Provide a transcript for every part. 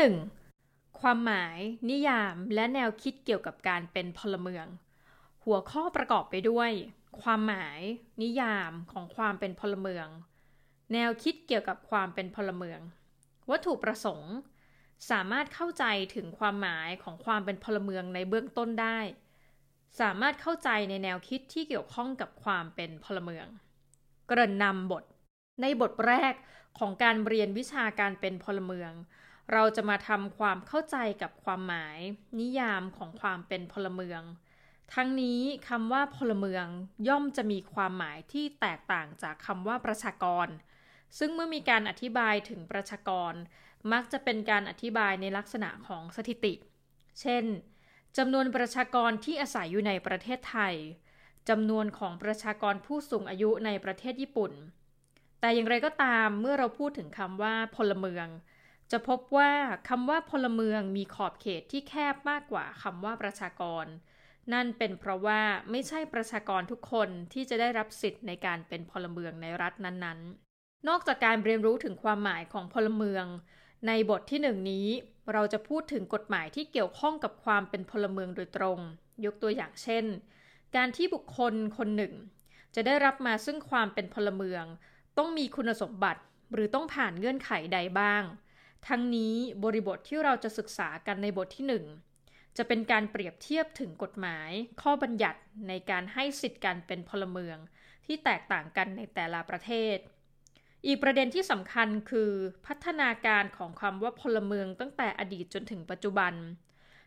ที่1ความหมาย นิยาม และแนวคิดเกี่ยวกับการเป็นพลเมือง หัวข้อประกอบไปด้วย ความหมาย นิยามของความเป็นพลเมือง แนวคิดเกี่ยวกับความเป็นพลเมือง วัตถุประสงค์ สามารถเข้าใจถึงความหมายของความเป็นพลเมืองในเบื้องต้นได้ สามารถเข้าใจในแนวคิดที่เกี่ยวข้องกับความเป็นพลเมืองกระนำบท ในบทแรกของการเรียนวิชาการเป็นพลเมือง เราจะมาทำความเข้าใจกับความหมาย นิยามของความเป็นพลเมือง ทั้งนี้คำว่าพลเมืองย่อมจะมีความหมายที่แตกต่างจากคำว่าประชากร ซึ่งเมื่อมีการอธิบายถึงประชากร มักจะเป็นการอธิบายในลักษณะของสถิติ เช่นจำนวนประชากรที่อาศัยอยู่ในประเทศไทยจำนวนของประชากรผู้สูงอายุในประเทศญี่ปุ่น แต่อย่างไรก็ตามเมื่อเราพูดถึงคำว่าพลเมือง จะพบว่าคำว่าพลเมืองมีขอบเขตที่แคบมากกว่าคำว่าประชากร นั่นเป็นเพราะว่าไม่ใช่ประชากรทุกคนที่จะได้รับสิทธิ์ในการเป็นพลเมืองในรัฐนั้นๆ นอกจากการเรียนรู้ถึงความหมายของพลเมือง ในบทที่หนึ่งนี้ เราจะพูดถึงกฎหมายที่เกี่ยวข้องกับความเป็นพลเมืองโดยตรง ยกตัวอย่างเช่น การที่บุคคลคนหนึ่ง จะได้รับมาซึ่งความเป็นพลเมือง ต้องมีคุณสมบัติ หรือต้องผ่านเงื่อนไขใดบ้าง ทั้งนี้บริบทที่เราจะศึกษากันในบทที่ 1 จะเป็นการเปรียบเทียบถึงกฎหมาย ข้อบัญญัติในการให้สิทธิ์การเป็นพลเมือง ที่แตกต่างกันในแต่ละประเทศ อีกประเด็นที่สำคัญคือพัฒนาการของคำว่าพลเมืองตั้งแต่อดีตจนถึงปัจจุบัน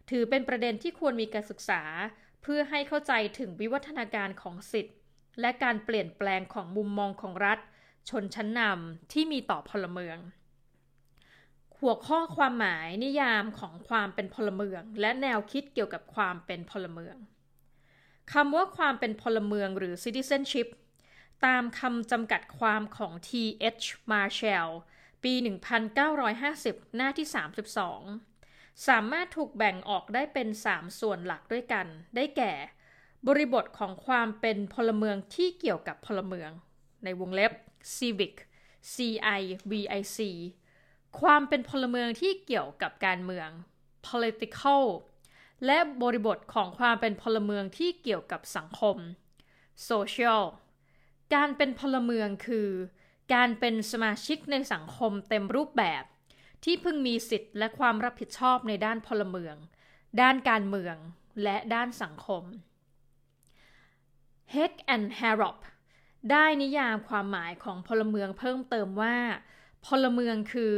ถือเป็นประเด็นที่ควรมีการศึกษา เพื่อให้เข้าใจถึงวิวัฒนาการของสิทธิ์ และการเปลี่ยนแปลงของมุมมองของรัฐ ชนชั้นนำที่มีต่อพลเมือง หัวข้อความหมายนิยามของความเป็นพลเมือง และแนวคิดเกี่ยวกับความเป็นพลเมืองคำว่าความเป็นพลเมืองหรือ citizenship ตามคำจำกัดความของ T.H. Marshall ปี 1950 หน้าที่ 32 สามารถถูกแบ่งออกได้เป็น 3 ส่วนหลักด้วยกัน ได้แก่ บริบทของความเป็นพลเมืองที่เกี่ยวกับพลเมือง ในวงเล็บ civic C I V I C ความเป็นพลเมืองที่เกี่ยวกับการเมือง political และบริบทของความเป็นพลเมืองที่เกี่ยวกับสังคม social การเป็นพลเมืองคือ การเป็นสมาชิกในสังคมเต็มรูปแบบ ที่พึงมีสิทธิ์และความรับผิดชอบในด้านพลเมือง ด้านการเมืองและด้านสังคม Heck and Harrop ได้นิยามความหมายของพลเมืองเพิ่มเติมว่า พลเมืองคือ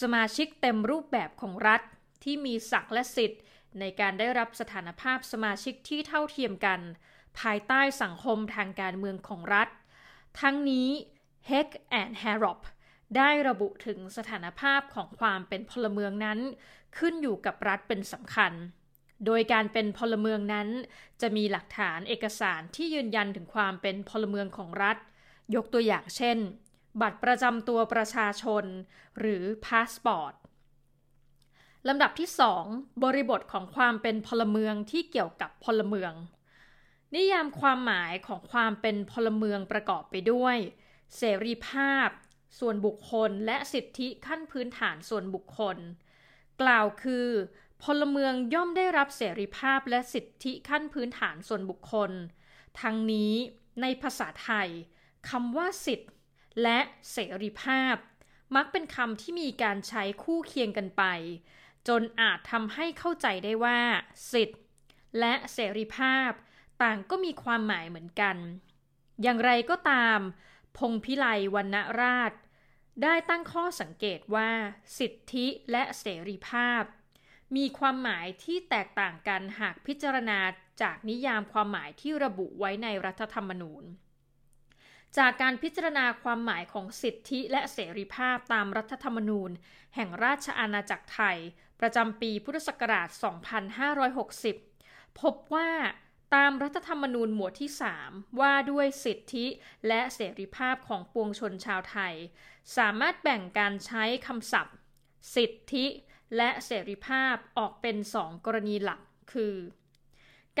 สมาชิกเต็มรูปแบบของรัฐที่มีศักดิ์และสิทธิ์ ในการได้รับสถานภาพสมาชิกที่เท่าเทียมกัน ภายใต้สังคมทางการเมืองของรัฐ ทั้งนี้ Hague and Harrop ได้ระบุถึงสถานภาพของความเป็นพลเมืองนั้น ขึ้นอยู่กับรัฐเป็นสำคัญ โดยการเป็นพลเมืองนั้น จะมีหลักฐานเอกสารที่ยืนยันถึงความเป็นพลเมืองของรัฐ ยกตัวอย่างเช่น บัตรประจำตัวประชาชน หรือพาสปอร์ตลำดับที่ 2 บริบทของความเป็นพลเมืองที่เกี่ยวกับพลเมือง นิยามความหมายของความเป็นพลเมืองประกอบไปด้วย เสรีภาพ ส่วนบุคคลและสิทธิขั้นพื้นฐานส่วนบุคคล กล่าวคือ พลเมืองย่อมได้รับเสรีภาพและสิทธิขั้นพื้นฐานส่วนบุคคล ทั้งนี้ในภาษาไทยคำว่าสิทธิ และเสรีภาพ มักเป็นคำที่มีการใช้คู่เคียงกันไป จนอาจทำให้เข้าใจได้ว่า สิทธิ์ และเสรีภาพ ต่างก็มีความหมายเหมือนกัน อย่างไรก็ตาม พงพิไลวรรณราช ได้ตั้งข้อสังเกตว่า สิทธิและเสรีภาพ มีความหมายที่แตกต่างกันหากพิจารณาจากนิยามความหมายที่ระบุไว้ในรัฐธรรมนูญ จากการพิจารณาความหมายของสิทธิและเสรีภาพตามรัฐธรรมนูญ แห่งราชอาณาจักรไทย ประจำปีพุทธศักราช 2560 พบว่าตามรัฐธรรมนูญหมวดที่ 3 ว่าด้วยสิทธิและเสรีภาพของปวงชนชาวไทย สามารถแบ่งการใช้คำศัพท์ สิทธิและเสรีภาพออกเป็นสองกรณีหลัก คือ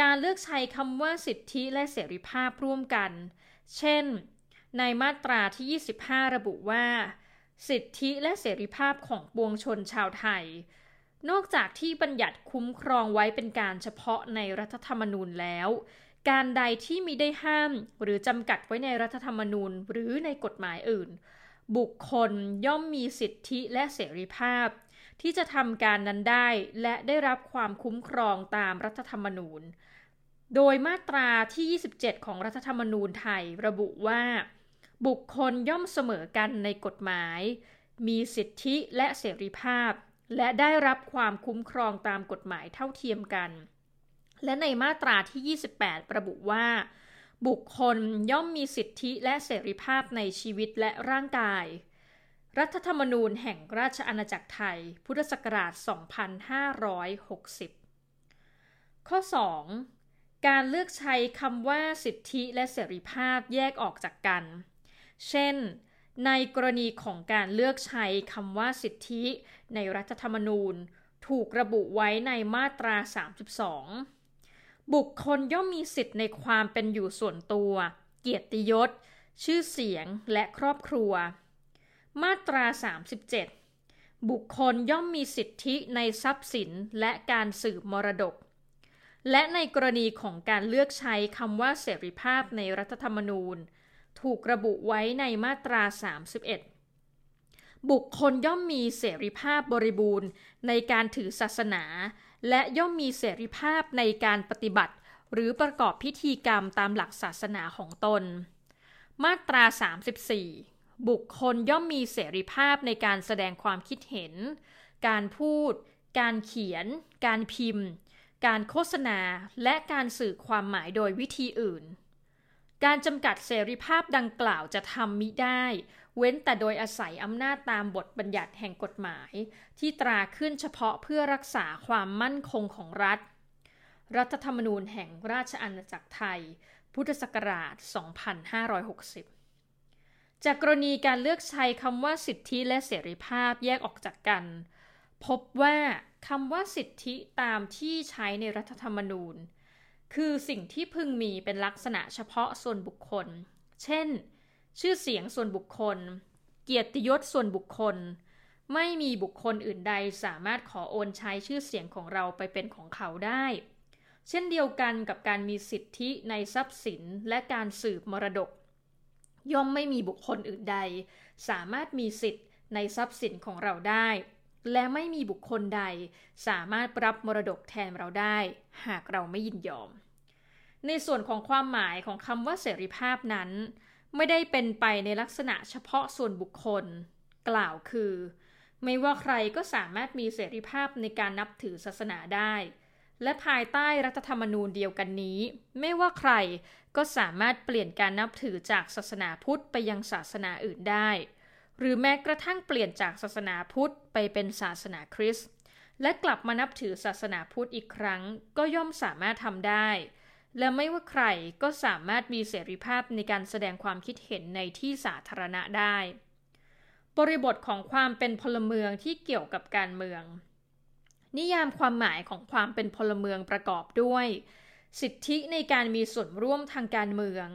การเลือกใช้คำว่าสิทธิและเสรีภาพร่วมกัน เช่น ในมาตราที่ 25 ระบุว่า สิทธิและเสรีภาพของปวงชนชาวไทย นอกจากที่บัญญัติคุ้มครองไว้เป็นการเฉพาะในรัฐธรรมนูญแล้ว การใดที่มีได้ห้ามหรือจำกัดไว้ในรัฐธรรมนูญหรือในกฎหมายอื่น บุคคลย่อมมีสิทธิและเสรีภาพ ที่จะทำการนั้นได้และได้รับความคุ้มครองตามรัฐธรรมนูญโดยมาตราที่ 27 ของรัฐธรรมนูญไทยระบุว่า บุคคลย่อมเสมอกันในกฎหมาย มีสิทธิและเสรีภาพ และได้รับความคุ้มครองตามกฎหมายเท่าเทียมกัน และในมาตราที่ 28 ระบุว่า บุคคลย่อมมีสิทธิและเสรีภาพในชีวิตและร่างกาย รัฐธรรมนูญแห่งราชอาณาจักรไทย พุทธศักราช 2560 ข้อ 2. การเลือกใช้คำว่าสิทธิและเสรีภาพแยกออกจากกัน เช่น ในกรณีของการเลือกใช้คำว่าสิทธิในรัฐธรรมนูญ ถูกระบุไว้ในมาตรา 32 บุคคลย่อมมีสิทธิในความเป็นอยู่ส่วนตัว เกียรติยศ ชื่อเสียงและครอบครัว มาตรา 37 บุคคลย่อมมีสิทธิในทรัพย์สินและการสืบมรดกและในกรณีของการเลือกใช้คำว่าเสรีภาพในรัฐธรรมนูญ ถูกระบุไว้ในมาตรา 31 บุคคลย่อมมีเสรีภาพบริบูรณ์ในการถือศาสนา และย่อมมีเสรีภาพในการปฏิบัติ หรือประกอบพิธีกรรมตามหลักศาสนาของตน มาตรา 34 บุคคลย่อมมีเสรีภาพในการแสดงความคิดเห็น การพูด การเขียน การพิมพ์ การโฆษณา และการสื่อความหมายโดยวิธีอื่น การจำกัดเสรีภาพดังกล่าวจะทำมิได้ เว้นแต่โดยอาศัยอำนาจตามบทบัญญัติแห่งกฎหมาย ที่ตราขึ้นเฉพาะเพื่อรักษาความมั่นคงของรัฐ รัฐธรรมนูญแห่งราชอาณาจักรไทย พุทธศักราช 2560 จากกรณีการเลือกใช้คำว่าสิทธิและเสรีภาพแยกออกจากกัน พบว่าคำว่าสิทธิตามที่ใช้ในรัฐธรรมนูญ คือสิ่งที่พึงมีเป็นลักษณะเฉพาะส่วนบุคคล เช่น ชื่อเสียงส่วนบุคคล เกียรติยศส่วนบุคคล ไม่มีบุคคลอื่นใดสามารถขอโอนใช้ชื่อเสียงของเราไปเป็นของเขาได้ เช่นเดียวกันกับการมีสิทธิในทรัพย์สินและการสืบมรดก ย่อมไม่มีบุคคลอื่นใด สามารถมีสิทธิในทรัพย์สินของเราได้ และไม่มีบุคคลใด สามารถรับมรดกแทนเราได้ หากเราไม่ยินยอม ในส่วนของความหมายของคำว่าเสรีภาพนั้น ไม่ได้เป็นไปในลักษณะเฉพาะส่วนบุคคล กล่าวคือ ไม่ว่าใครก็สามารถมีเสรีภาพในการนับถือศาสนาได้ และภายใต้รัฐธรรมนูญเดียวกันนี้ ไม่ว่าใครก็สามารถเปลี่ยนการนับถือจากศาสนาพุทธไปยังศาสนาอื่นได้ หรือแม้กระทั่งเปลี่ยนจากศาสนาพุทธไปเป็นศาสนาคริสต์และกลับมานับถือศาสนาพุทธอีกครั้ง ก็ย่อมสามารถทำได้ และไม่ว่าใครก็สามารถมีเสรีภาพในการแสดงความคิดเห็นในที่สาธารณะได้ บริบทของความเป็นพลเมืองที่เกี่ยวกับการเมือง นิยามความหมายของความเป็นพลเมืองประกอบด้วย สิทธิในการมีส่วนร่วมทางการเมือง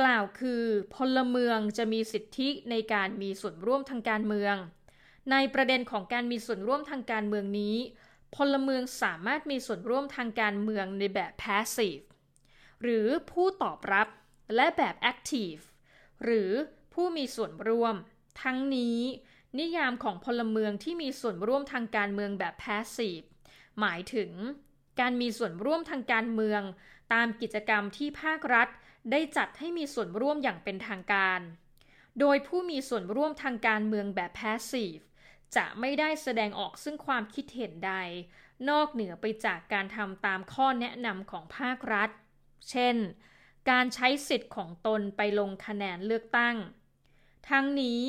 กล่าวคือ พลเมืองจะมีสิทธิในการมีส่วนร่วมทางการเมือง ในประเด็นของการมีส่วนร่วมทางการเมืองนี้ พลเมืองสามารถมีส่วนร่วมทางการเมืองในแบบ passive หรือผู้ตอบรับและแบบ active หรือผู้มีส่วนร่วม ทั้งนี้นิยามของพลเมืองที่มีส่วนร่วมทางการเมืองแบบ passive หมายถึงการมีส่วนร่วมทางการเมือง ตามกิจกรรมที่ภาครัฐ ได้จัดให้มีส่วนร่วมอย่างเป็นทางการ โดยผู้มีส่วนร่วมทางการเมืองแบบ passive จะไม่ได้แสดงออกซึ่งความคิดเห็นใด นอกเหนือไปจากการทำตามข้อแนะนำของภาครัฐ เช่น การใช้สิทธิ์ของตนไปลงคะแนนเลือกตั้ง ทั้งนี้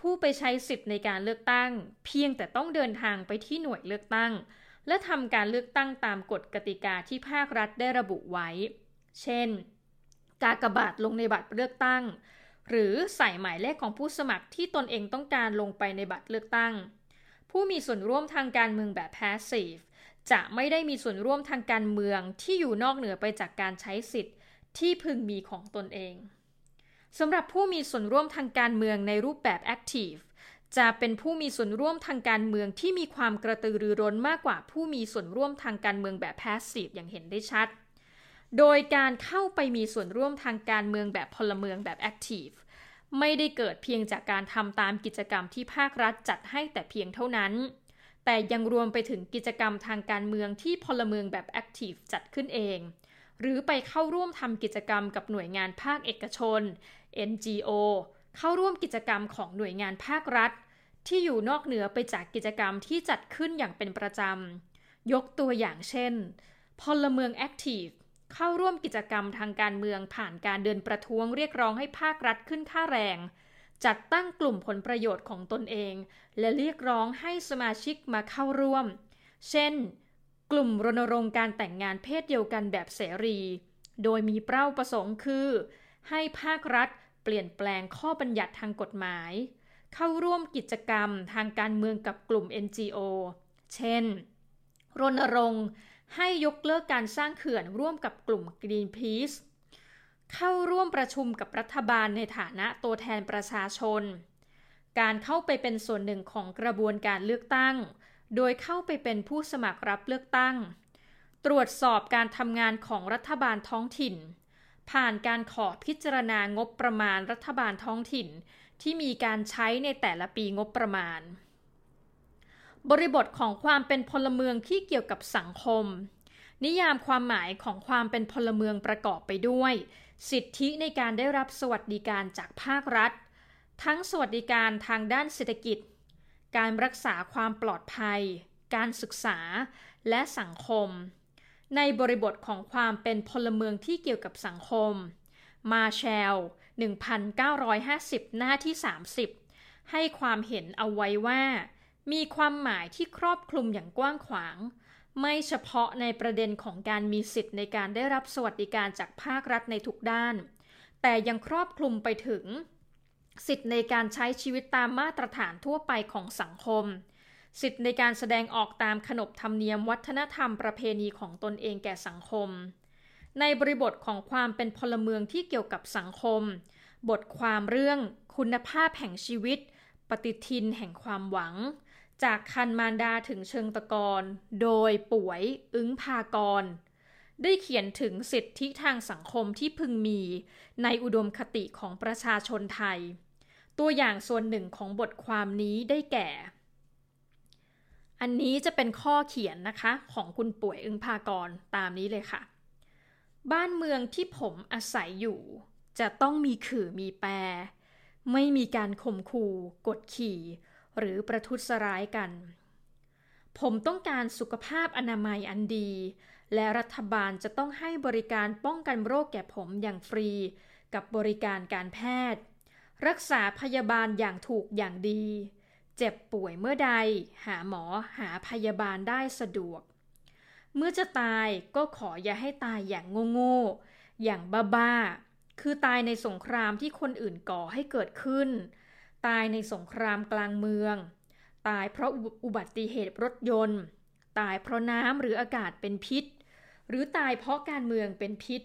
ผู้ไปใช้สิทธิ์ในการเลือกตั้ง เพียงแต่ต้องเดินทางไปที่หน่วยเลือกตั้ง และทำการเลือกตั้งตามกฎกติกาที่ภาครัฐได้ระบุไว้ เช่น กากบาทลงในบัตรเลือกตั้ง หรือใส่หมายเลขของผู้สมัครที่ตนเองต้องการลงไปในบัตรเลือกตั้ง ผู้มีส่วนร่วมทางการเมืองแบบ passive จะไม่ได้มีส่วนร่วมทางการเมืองที่อยู่นอกเหนือไปจากการใช้สิทธิ์ที่พึงมีของตนเองสำหรับผู้มีส่วนร่วมทางการเมืองในรูปแบบ active จะเป็นผู้มีส่วนร่วมทางการเมืองที่มีความกระตือรือร้นมากกว่าผู้มีส่วนร่วมทางการเมืองแบบแพสซีฟอย่างเห็นได้ชัด โดยการเข้าไปมีส่วนร่วมทางการเมืองแบบพลเมืองแบบแอคทีฟไม่ได้เกิดเพียงจากการทำตามกิจกรรมที่ภาครัฐจัดให้แต่เพียงเท่านั้น แต่ยังรวมไปถึงกิจกรรมทางการเมืองที่พลเมืองแบบแอคทีฟจัดขึ้นเอง หรือไปเข้าร่วมทำกิจกรรมกับหน่วยงานภาคเอกชน NGO เข้าร่วมกิจกรรมของหน่วยงานภาครัฐ ที่อยู่นอกเหนือไปจากกิจกรรมที่จัดขึ้นอย่างเป็นประจำ ยกตัวอย่างเช่น พลเมืองแอคทีฟเข้าร่วมกิจกรรมทางการเมืองผ่านการเดินประท้วงเรียกร้องให้ภาครัฐขึ้นค่าแรง จัดตั้งกลุ่มผลประโยชน์ของตนเอง และเรียกร้องให้สมาชิกมาเข้าร่วม เช่น กลุ่มรณรงค์การแต่งงานเพศเดียวกันแบบเสรี โดยมีเป้าประสงค์คือ ให้ภาครัฐเปลี่ยนแปลงข้อบัญญัติทางกฎหมาย เข้าร่วมกิจกรรมทางการเมืองกับกลุ่ม NGO เช่น รณรงค์ให้ยกเลิกการสร้างเขื่อนร่วมกับกลุ่ม Greenpeace เข้าร่วมประชุมกับรัฐบาลในฐานะตัวแทนประชาชน การเข้าไปเป็นส่วนหนึ่งของกระบวนการเลือกตั้ง โดยเข้าไปเป็นผู้สมัครรับเลือกตั้ง ตรวจสอบการทำงานของรัฐบาลท้องถิ่น ผ่านการขอพิจารณางบประมาณรัฐบาลท้องถิ่น ที่มีการใช้ในแต่ละปีงบประมาณ บริบทของความเป็นพลเมืองที่เกี่ยวกับสังคมนิยามความหมายของความเป็นพลเมืองประกอบไปด้วย สิทธิในการได้รับสวัสดิการจากภาครัฐ ทั้งสวัสดิการทางด้านเศรษฐกิจ การรักษาความปลอดภัย การศึกษา และสังคม ในบริบทของความเป็นพลเมืองที่เกี่ยวกับสังคม มาแชล 1950 หน้าที่ 30 ให้ความเห็นเอาไว้ว่า มีความหมายที่ครอบคลุมอย่างกว้างขวาง ไม่เฉพาะในประเด็นของการมีสิทธิ์ในการได้รับสวัสดิการจากภาครัฐในทุกด้าน แต่ยังครอบคลุมไปถึง สิทธิ์ในการใช้ชีวิตตามมาตรฐานทั่วไปของสังคม สิทธิ์ในการแสดงออกตามขนบธรรมเนียมวัฒนธรรมประเพณีของตนเองแก่สังคม ในบริบทของความเป็นพลเมืองที่เกี่ยวกับสังคม บทความเรื่องคุณภาพแห่งชีวิต ปฏิทินแห่งความหวัง จากคันมารดาถึงเชิงตะกอนโดยป่วยอึ้งพากร ได้เขียนถึงสิทธิทางสังคมที่พึงมีในอุดมคติของประชาชนไทย ตัวอย่างส่วนหนึ่งของบทความนี้ได้แก่ อันนี้จะเป็นข้อเขียนนะคะของคุณป่วยอึ้งพากรตามนี้เลยค่ะ บ้านเมืองที่ผมอาศัยอยู่ จะต้องมีขื่อมีแปร ไม่มีการข่มขู่กดขี่ หรือประทุษร้ายกัน ผมต้องการสุขภาพอนามัยอันดี และรัฐบาลจะต้องให้บริการป้องกันโรคแก่ผมอย่างฟรี กับบริการการแพทย์ รักษาพยาบาลอย่างถูกอย่างดี เจ็บป่วยเมื่อใด หาหมอหาพยาบาลได้สะดวก เมื่อจะตายก็ขออย่าให้ตายอย่างโง่ๆอย่างบ้าๆคือตายในสงครามที่คนอื่นก่อให้เกิดขึ้น ตายในสงครามกลางเมือง ตายเพราะอุบัติเหตุรถยนต์ ตายเพราะน้ำหรืออากาศเป็นพิษ หรือตายเพราะการเมืองเป็นพิษ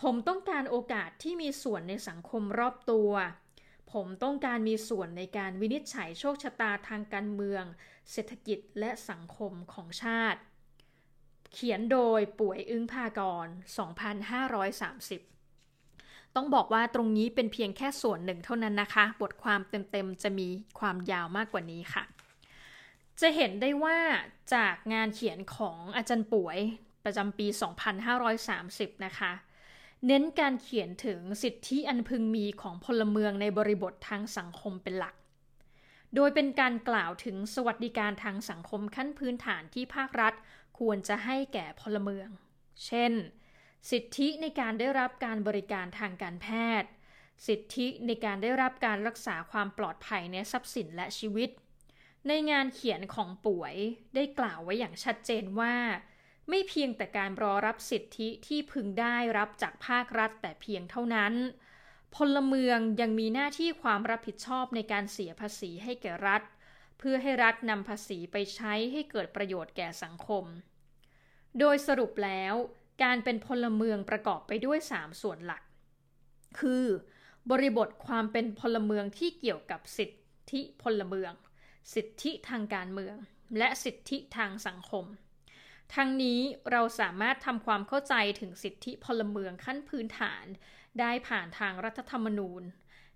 ผมต้องการโอกาสที่มีส่วนในสังคมรอบตัว ผมต้องการมีส่วนในการวินิจฉัยโชคชะตาทางการเมือง เศรษฐกิจและสังคมของชาติ เขียนโดยป่วยอึ้งภากร 2530 ต้องบอกว่าตรงนี้เป็นเพียงแค่ส่วนหนึ่งเท่านั้นนะคะ บทความเต็มๆ จะมีความยาวมากกว่านี้ค่ะ จะเห็นได้ว่าจากงานเขียนของอาจารย์ป่วยประจำปี 2530 นะคะ เน้นการเขียนถึงสิทธิอันพึงมีของพลเมืองในบริบททางสังคมเป็นหลัก โดยเป็นการกล่าวถึงสวัสดิการทางสังคมขั้นพื้นฐานที่ภาครัฐ ควรจะให้แก่พลเมือง เช่น สิทธิในการได้รับการบริการทางการแพทย์ สิทธิในการได้รับการรักษาความปลอดภัยในทรัพย์สินและชีวิต ในงานเขียนของป่วยได้กล่าวไว้อย่างชัดเจนว่า ไม่เพียงแต่การรอรับสิทธิที่พึงได้รับจากภาครัฐแต่เพียงเท่านั้น พลเมืองยังมีหน้าที่ความรับผิดชอบในการเสียภาษีให้แก่รัฐ เพื่อให้รัฐนำภาษีไปใช้ให้เกิดประโยชน์แก่สังคม โดยสรุปแล้ว การเป็นพลเมืองประกอบไปด้วย 3 ส่วนหลัก คือบริบทความเป็นพลเมืองที่เกี่ยวกับสิทธิพลเมือง สิทธิทางการเมือง และสิทธิทางสังคม ทั้งนี้เราสามารถทำความเข้าใจถึงสิทธิพลเมืองขั้นพื้นฐาน ได้ผ่านทางรัฐธรรมนูญ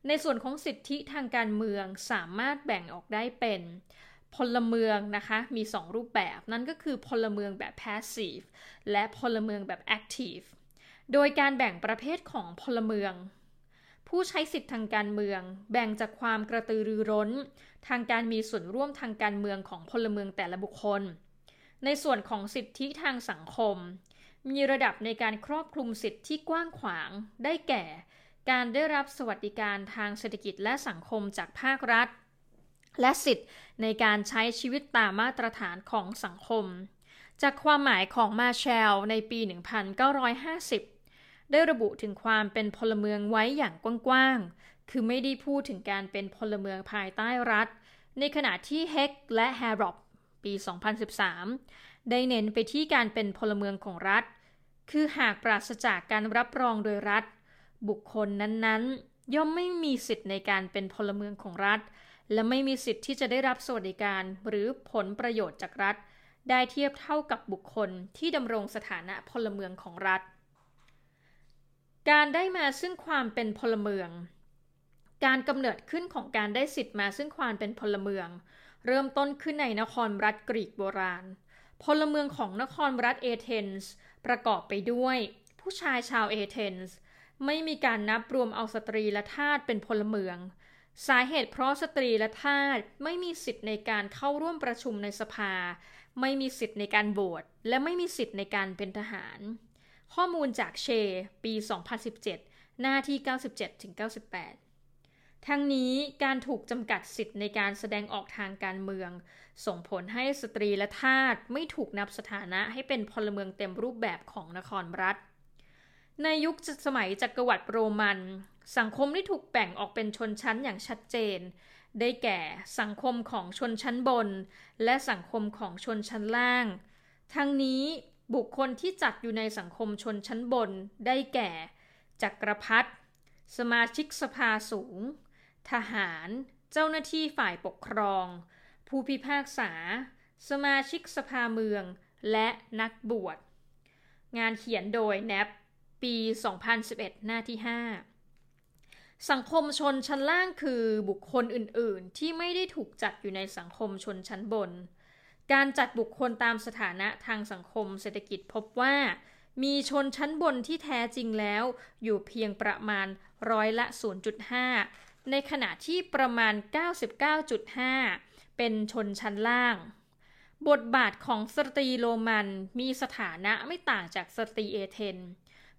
ในส่วนของสิทธิทางการเมืองสามารถแบ่งออกได้เป็น พลเมืองนะคะ มี 2 รูปแบบ นั่นก็คือพลเมืองแบบ passive และพลเมืองแบบ active โดยการแบ่งประเภทของพลเมือง ผู้ใช้สิทธิทางการเมือง แบ่งจากความกระตือรือร้น ทางการมีส่วนร่วมทางการเมืองของพลเมืองแต่ละบุคคล ในส่วนของสิทธิทางสังคม มีระดับในการครอบคลุมสิทธิที่กว้างขวาง ได้แก่ การได้รับสวัสดิการทางเศรษฐกิจและสังคมจากภาครัฐ และสิทธิในการใช้ชีวิตตามมาตรฐานของสังคม จากความหมายของมาแชลในปี 1950 ได้ระบุถึงความเป็นพลเมืองไว้อย่างกว้างๆ คือไม่ได้พูดถึงการเป็นพลเมืองภายใต้รัฐ ในขณะที่ Hague และ Harrop ปี 2013 ได้เน้นไปที่การเป็นพลเมืองของรัฐ คือหากปราศจากการรับรองโดยรัฐ บุคคลนั้นๆ ย่อมไม่มีสิทธิ์ในการเป็นพลเมืองของรัฐ และไม่มีสิทธิ์ที่จะได้รับสวัสดิการหรือผลประโยชน์จากรัฐ ได้เทียบเท่ากับบุคคลที่ดำรงสถานะพลเมืองของรัฐ การได้มาซึ่งความเป็นพลเมือง การกำเนิดขึ้นของการได้สิทธิ์มาซึ่งความเป็นพลเมือง เริ่มต้นขึ้นในนครรัฐกรีกโบราณ พลเมืองของนครรัฐเอเธนส์ประกอบไปด้วย ผู้ชายชาวเอเธนส์ไม่มีการนับรวมเอาสตรีและทาสเป็นพลเมือง สาเหตุเพราะสตรีและทาสไม่มีสิทธิ์ในการเข้าร่วมประชุมในสภา ไม่มีสิทธิ์ในการโหวตและไม่มีสิทธิ์ในการเป็นทหาร ข้อมูลจากเช ปี 2017 หน้าที่ 97-98 ทั้งนี้การถูกจำกัดสิทธิ์ในการแสดงออกทางการเมือง ส่งผลให้สตรีและทาสไม่ถูกนับสถานะให้เป็นพลเมืองเต็มรูปแบบของนครรัฐ ในยุคสมัยจักรวรรดิโรมัน สังคมได้ถูกแบ่งออกเป็นชนชั้นอย่างชัดเจน ได้แก่สังคมของชนชั้นบน และสังคมของชนชั้นล่าง ทั้งนี้บุคคลที่จัดอยู่ในสังคมชนชั้นบน ได้แก่ จักรพรรดิสมาชิกสภาสูง ทหาร เจ้าหน้าที่ฝ่ายปกครอง ผู้พิพากษา สมาชิกสภาเมือง และนักบวช งานเขียนโดยแนบ ปี 2011 หน้าที่ 5 สังคมชนชั้นล่างคือบุคคลอื่น ๆ ที่ไม่ได้ถูกจัดอยู่ในสังคมชนชั้นบน การจัดบุคคลตามสถานะทางสังคมเศรษฐกิจพบว่า มีชนชั้นบนที่แท้จริงแล้ว อยู่เพียงประมาณร้อยละ 0.5 ในขณะที่ประมาณ 99.5 เป็นชนชั้นล่างบทบาทของสตรีโรมันมีสถานะไม่ต่างจากสตรีเอเธนส์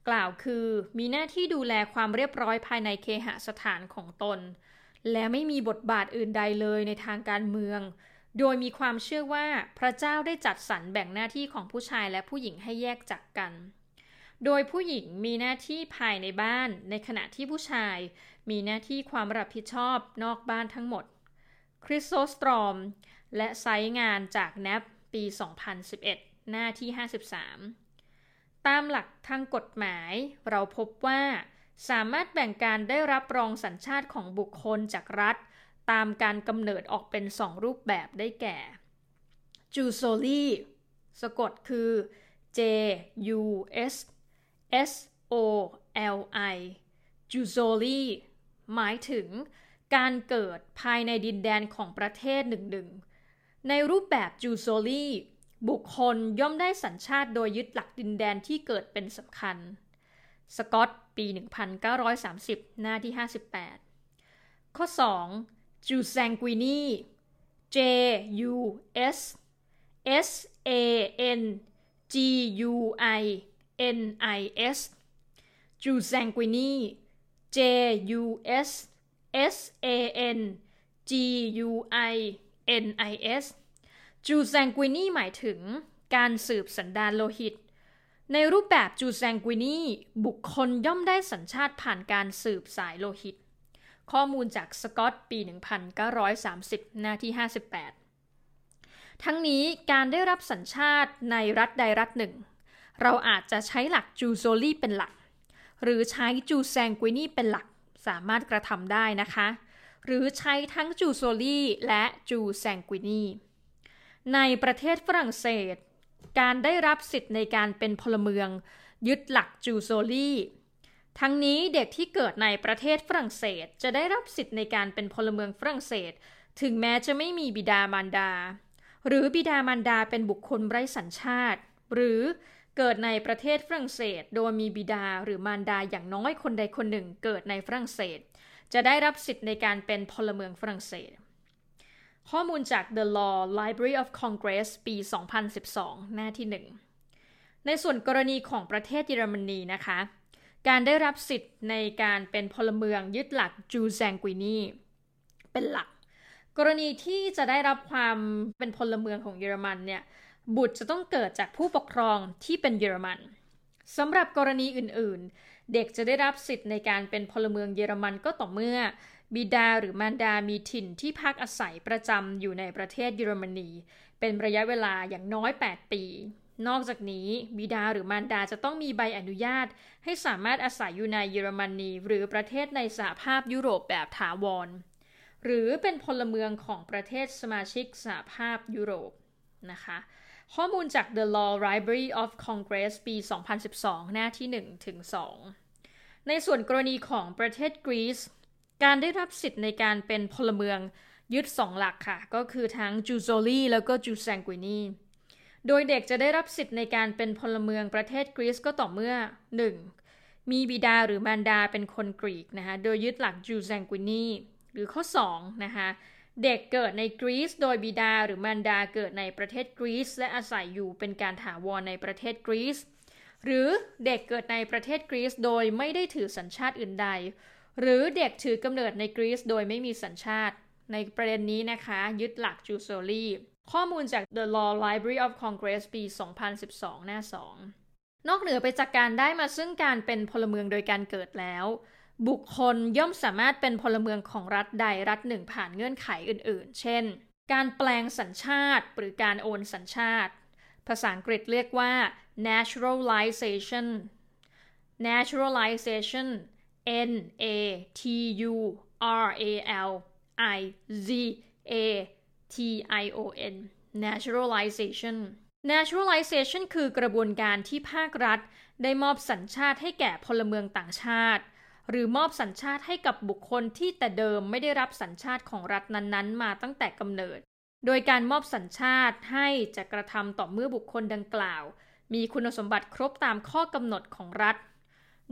กล่าวคือมีหน้าที่ดูแลความเรียบร้อยภายในเคหสถานของตน และไม่มีบทบาทอื่นใดเลยในทางการเมือง โดยมีความเชื่อว่าพระเจ้าได้จัดสรรแบ่งหน้าที่ของผู้ชายและผู้หญิงให้แยกจากกัน โดยผู้หญิงมีหน้าที่ภายในบ้าน ในขณะที่ผู้ชายมีหน้าที่ความรับผิดชอบนอกบ้านทั้งหมด คริสโซสตรอม และไซงานจากแนปปี 2011 หน้าที่ 53 ตามหลักทางกฎหมาย เราพบว่าสามารถแบ่งการได้รับรองสัญชาติของบุคคลจากรัฐ ตามการกำเนิดออกเป็นสองรูปแบบได้แก่ จูโซลีสะกดคือ J U S S O L I จูโซลีหมายถึงการเกิดภายในดินแดนของประเทศหนึ่งๆ ในรูปแบบจูโซลี บุคคลย่อมได้สัญชาติโดยยึดหลักดินแดนที่เกิดเป็นสำคัญ สกอตปี 1930 หน้าที่ 58 ข้อ2จูแซงกุ i นี J U S S A N G U I N I S จูแซงกุ i นี J U S S A N G U I N I S จูแซงกุนีหมายถึงการสืบสันดานโลหิต ในรูปแบบจูแซงกุนีบุคคลย่อมได้สัญชาติผ่านการสืบสายโลหิต ข้อมูลจากสกอตปี 1930 หน้าที่ 58 ทั้งนี้การได้รับสัญชาติในรัฐใดรัฐหนึ่ง เราอาจจะใช้หลักจูโซลีเป็นหลัก หรือใช้จูแซงกุนีเป็นหลักสามารถกระทำได้นะคะ หรือใช้ทั้งจูโซลีและจูแซงกุนี ในประเทศฝรั่งเศส การได้รับสิทธิ์ในการเป็นพลเมือง ยึดหลักจูโซลีทั้งนี้เด็กที่เกิดในประเทศฝรั่งเศส จะได้รับสิทธิ์ในการเป็นพลเมืองฝรั่งเศส ถึงแม้จะไม่มีบิดามารดา หรือบิดามารดาเป็นบุคคลไร้สัญชาติ หรือเกิดในประเทศฝรั่งเศส โดยมีบิดาหรือมารดาอย่างน้อยคนใดคนหนึ่งเกิดในฝรั่งเศส จะได้รับสิทธิ์ในการเป็นพลเมืองฝรั่งเศส ข้อมูลจาก The Law Library of Congress ปี 2012 หน้าที่ 1 ในส่วนกรณีของประเทศเยอรมนีนะคะ การได้รับสิทธิ์ในการเป็นพลเมืองยึดหลักจูแซงกุยนีเป็นหลัก กรณีที่จะได้รับความเป็นพลเมืองของเยอรมันเนี่ย บุตรจะต้องเกิดจากผู้ปกครองที่เป็นเยอรมันสำหรับกรณีอื่นๆ เด็กจะได้รับสิทธิ์ในการเป็นพลเมืองเยอรมันก็ต่อเมื่อ บิดาหรือมารดามีถิ่นที่พักอาศัยประจำอยู่ในประเทศเยอรมนี เป็นระยะเวลาอย่างน้อย 8 ปี นอกจากนี้ บิดาหรือมารดาจะต้องมีใบอนุญาต ให้สามารถอาศัยอยู่ในเยอรมนี หรือประเทศในสหภาพยุโรปแบบถาวร หรือเป็นพลเมืองของประเทศสมาชิกสหภาพยุโรปนะคะข้อมูลจาก The Law Library of Congress ปี 2012 หน้าที่ 1 ถึง 2 ในส่วนกรณีของประเทศกรีซ การได้รับสิทธิ์ในการเป็นพลเมืองยึดสองหลักค่ะ ก็คือทั้งจูโซลีแล้วก็จูแซงกุนีโดยเด็กจะได้รับสิทธิ์ในการเป็นพลเมืองประเทศกรีซก็ต่อเมื่อ 1. มีบิดาหรือมารดาเป็นคนกรีกนะคะโดยยึดหลักจูแซงกุนีหรือข้อ2นะคะเด็กเกิดในกรีซโดยบิดาหรือมารดาเกิดในประเทศกรีซและอาศัยอยู่เป็นการถาวรในประเทศกรีซหรือเด็กเกิดในประเทศกรีซโดยไม่ได้ถือสัญชาติอื่นใด หรือเด็กถือกำเนิดในกรีซโดยไม่มีสัญชาติ ในประเด็นนี้นะคะ ยึดหลักจูโซลีข้อมูลจาก The Law Library of Congress ปี 2012 หน้า 2 นอกเหนือไปจากการได้มาซึ่งการเป็นพลเมืองโดยการเกิดแล้ว บุคคลย่อมสามารถเป็นพลเมืองของรัฐใดรัฐหนึ่งผ่านเงื่อนไขอื่น ๆ เช่น การแปลงสัญชาติหรือการโอนสัญชาติ ภาษาอังกฤษเรียกว่า naturalization naturalization N A T U R A L I Z A T I O N naturalization naturalization คือกระบวนการที่ภาครัฐ ได้มอบสัญชาติให้แก่พลเมืองต่างชาติ หรือมอบสัญชาติให้กับบุคคลที่แต่เดิมไม่ได้รับสัญชาติของรัฐนั้นๆ มาตั้งแต่กำเนิด โดยการมอบสัญชาติให้จะกระทำต่อเมื่อบุคคลดังกล่าว มีคุณสมบัติครบตามข้อกำหนดของรัฐ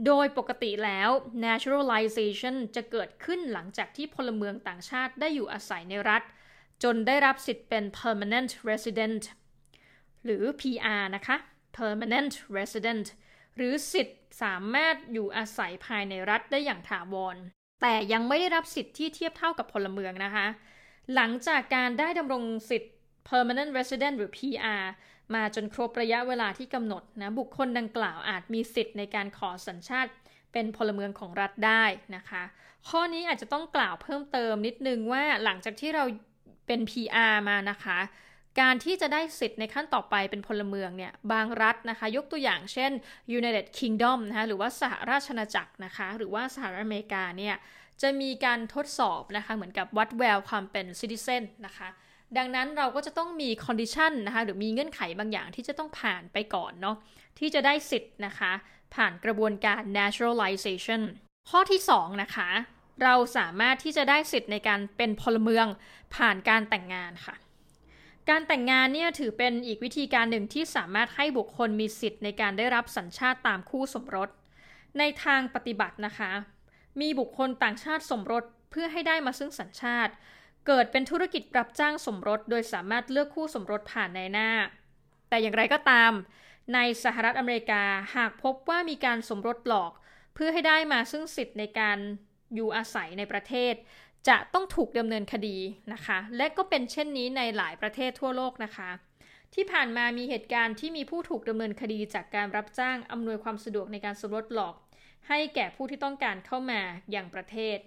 โดยปกติแล้ว naturalization จะเกิดขึ้นหลังจากที่พลเมืองต่างชาติได้อยู่อาศัยในรัฐ จนได้รับสิทธิ์เป็น permanent resident หรือ PR นะคะ permanent resident หรือสิทธิ์สามารถอยู่อาศัยภายในรัฐได้อย่างถาวร แต่ยังไม่ได้รับสิทธิ์ที่เทียบเท่ากับพลเมืองนะคะ หลังจากการได้ดำรงสิทธิ์ permanent resident หรือ PR มาจนครบระยะเวลาที่กำหนดนะบุคคลดังกล่าวอาจมีสิทธิ์ในการขอสัญชาติเป็นพลเมืองของรัฐได้นะคะ ข้อนี้อาจจะต้องกล่าวเพิ่มเติมนิดนึงว่าหลังจากที่เราเป็น PR มานะคะ การที่จะได้สิทธิ์ในขั้นต่อไปเป็นพลเมืองเนี่ยบางรัฐนะคะ ยกตัวอย่างเช่น United Kingdom นะคะหรือว่าสหราชอาณาจักรนะคะ หรือว่าสหรัฐอเมริกาเนี่ยจะมีการทดสอบนะคะเหมือนกับวัดแววความเป็น citizen นะคะ ดังนั้นเราก็จะต้องมี condition นะคะหรือมีเงื่อนไขบางอย่างที่จะต้องผ่านไปก่อนเนาะที่จะได้สิทธิ์นะคะ ผ่านกระบวนการ naturalization ข้อที่ 2 นะคะ เราสามารถที่จะได้สิทธิ์ในการเป็นพลเมืองผ่านการแต่งงานค่ะ การแต่งงานเนี่ยถือเป็นอีกวิธีการหนึ่งที่สามารถให้บุคคลมีสิทธิ์ในการได้รับสัญชาติตามคู่สมรส ในทางปฏิบัตินะคะ มีบุคคลต่างชาติสมรสเพื่อให้ได้มาซึ่งสัญชาติ เกิดเป็นธุรกิจรับจ้างสมรส โดยสามารถเลือกคู่สมรสผ่านในหน้า แต่อย่างไรก็ตาม ในสหรัฐอเมริกาหากพบว่ามีการสมรสหลอก เพื่อให้ได้มาซึ่งสิทธิ์ในการอยู่อาศัยในประเทศ จะต้องถูกดำเนินคดีนะคะ และก็เป็นเช่นนี้ในหลายประเทศทั่วโลกนะคะ ที่ผ่านมามีเหตุการณ์ที่มีผู้ถูกดำเนินคดีจากการรับจ้างอำนวยความสะดวกในการสมรสหลอก ให้แก่ผู้ที่ต้องการเข้ามาอย่างประเทศ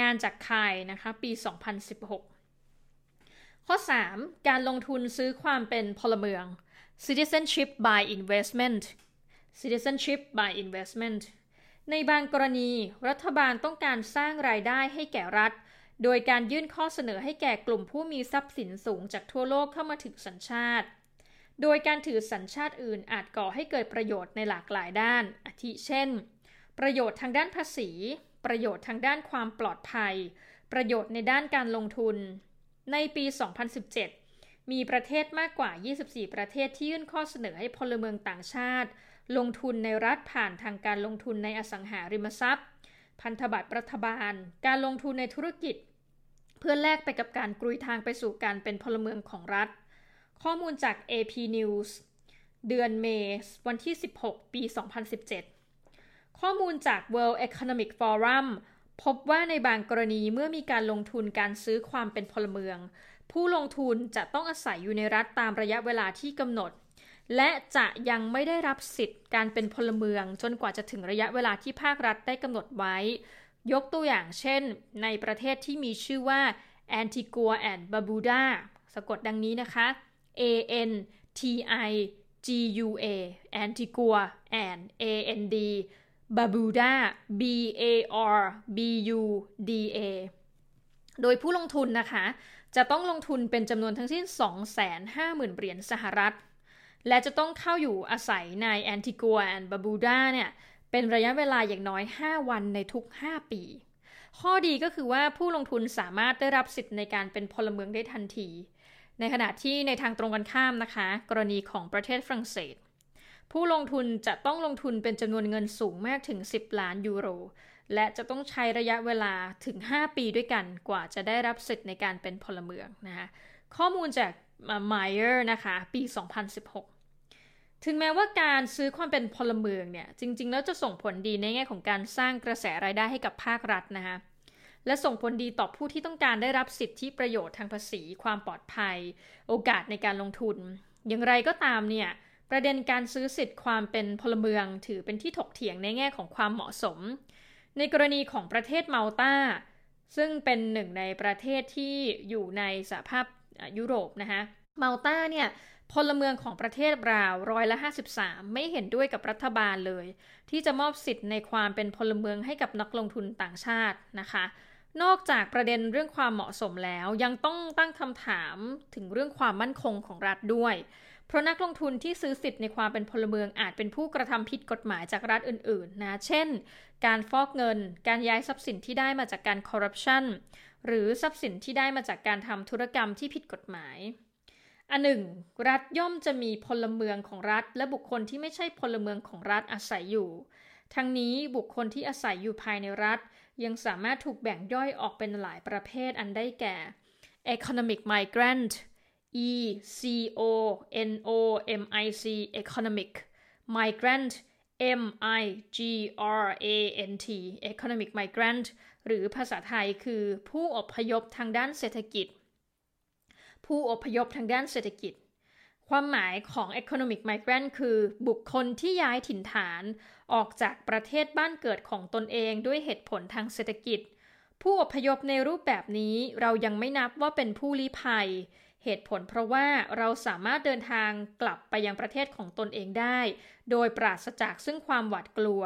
งานจากคายนะคะปี 2016 ข้อ 3. การลงทุนซื้อความเป็นพลเมือง citizenship by investment citizenship by investment ในบางกรณีรัฐบาลต้องการสร้างรายได้ให้แก่รัฐ โดยการยื่นข้อเสนอให้แก่กลุ่มผู้มีทรัพย์สินสูงจากทั่วโลกเข้ามาถือสัญชาติ โดยการถือสัญชาติอื่นอาจก่อให้เกิดประโยชน์ในหลากหลายด้าน อาทิเช่น ประโยชน์ทางด้านภาษี ประโยชน์ทางด้านความปลอดภัย ประโยชน์ในด้านการลงทุน ในปี 2017 มีประเทศมากกว่า 24 ประเทศที่ยื่นข้อเสนอให้พลเมืองต่างชาติ ลงทุนในรัฐผ่านทางการลงทุนในอสังหาริมทรัพย์ พันธบัตรรัฐบาล การลงทุนในธุรกิจ เพื่อแลกไปกับการกรุยทางไปสู่การเป็นพลเมืองของรัฐ ข้อมูลจาก AP News เดือนเมษวันที่ 16 ปี 2017 ข้อมูลจาก World Economic Forum พบว่าในบางกรณีเมื่อมีการลงทุนการซื้อความเป็นพลเมือง ผู้ลงทุนจะต้องอาศัยอยู่ในรัฐตามระยะเวลาที่กำหนด และจะยังไม่ได้รับสิทธิ์การเป็นพลเมือง จนกว่าจะถึงระยะเวลาที่ภาครัฐได้กำหนดไว้ ยกตัวอย่างเช่น ในประเทศที่มีชื่อว่า Antigua and Barbuda สะกดดังนี้นะคะ A N T I G U A Antigua and A N D Barbuda B A R B U D A โดยผู้ลงทุนนะคะ จะต้องลงทุนเป็นจำนวนทั้งสิ้น 250,000 เหรียญสหรัฐ และจะต้องเข้าอยู่อาศัยในแอนติกัวแอนบาบูดาเนี่ย เป็นระยะเวลาอย่างน้อย 5 วันในทุก 5 ปี ข้อดีก็คือว่าผู้ลงทุนสามารถได้รับสิทธิ์ในการเป็นพลเมืองได้ทันที ในขณะที่ในทางตรงกันข้ามนะคะ กรณีของประเทศฝรั่งเศส ผู้ลงทุนจะต้องลงทุนเป็นจำนวนเงินสูงมากถึง 10 ล้านยูโร และจะต้องใช้ระยะเวลาถึง 5 ปีด้วยกันกว่าจะได้รับสิทธิ์ในการเป็นพลเมืองนะคะข้อมูลจาก Meyer นะคะปี 2016 ถึงแม้ว่าการซื้อความเป็นพลเมืองเนี่ยจริง ๆ แล้วจะส่งผลดีในแง่ของการสร้างกระแสรายได้ให้กับภาครัฐนะคะและส่งผลดีต่อผู้ที่ต้องการได้รับสิทธิประโยชน์ทางภาษี ความปลอดภัย โอกาสในการลงทุน อย่างไรก็ตามเนี่ย ประเด็นการซื้อสิทธิ์ความเป็นพลเมืองถือเป็นที่ถกเถียงในแง่ของความเหมาะสม ในกรณีของประเทศเมาตาซึ่งเป็นหนึ่งในประเทศที่อยู่ในสหภาพยุโรปนะคะเมาตาเนี่ยพลเมืองของประเทศราวร้อยละ 53 ไม่เห็นด้วยกับรัฐบาลเลย ที่จะมอบสิทธิ์ในความเป็นพลเมืองให้กับนักลงทุนต่างชาตินะคะ นอกจากประเด็นเรื่องความเหมาะสมแล้ว ยังต้องตั้งคำถามถึงเรื่องความมั่นคงของรัฐด้วย เพราะนักลงทุนที่ซื้อสิทธิ์ในความเป็นพลเมืองอาจเป็นผู้กระทำผิดกฎหมายจากรัฐอื่นๆ นะ เช่น การฟอกเงิน การย้ายทรัพย์สินที่ได้มาจากการคอร์รัปชัน หรือทรัพย์สินที่ได้มาจากการทำธุรกรรมที่ผิดกฎหมาย อันหนึ่ง รัฐย่อมจะมีพลเมืองของรัฐ และบุคคลที่ไม่ใช่พลเมืองของรัฐอาศัยอยู่ ทั้งนี้บุคคลที่อาศัยอยู่ภายในรัฐ ยังสามารถถูกแบ่งย่อยออกเป็นหลายประเภทอันได้แก่ economic migrant e c o n o m i c economic migrant M I G R A N T economic migrant หรือภาษาไทยคือผู้อพยพทางด้านเศรษฐกิจ ผู้อพยพทางด้านเศรษฐกิจ ความหมายของ economic migrant คือบุคคลที่ย้ายถิ่นฐานออกจากประเทศบ้านเกิดของตนเองด้วยเหตุผลทางเศรษฐกิจ ผู้อพยพในรูปแบบนี้เรายังไม่นับว่าเป็นผู้ลี้ภัย เหตุผลเพราะว่าเราสามารถเดินทางกลับไปยังประเทศของตนเองได้ โดยปราศจากซึ่งความหวาดกลัว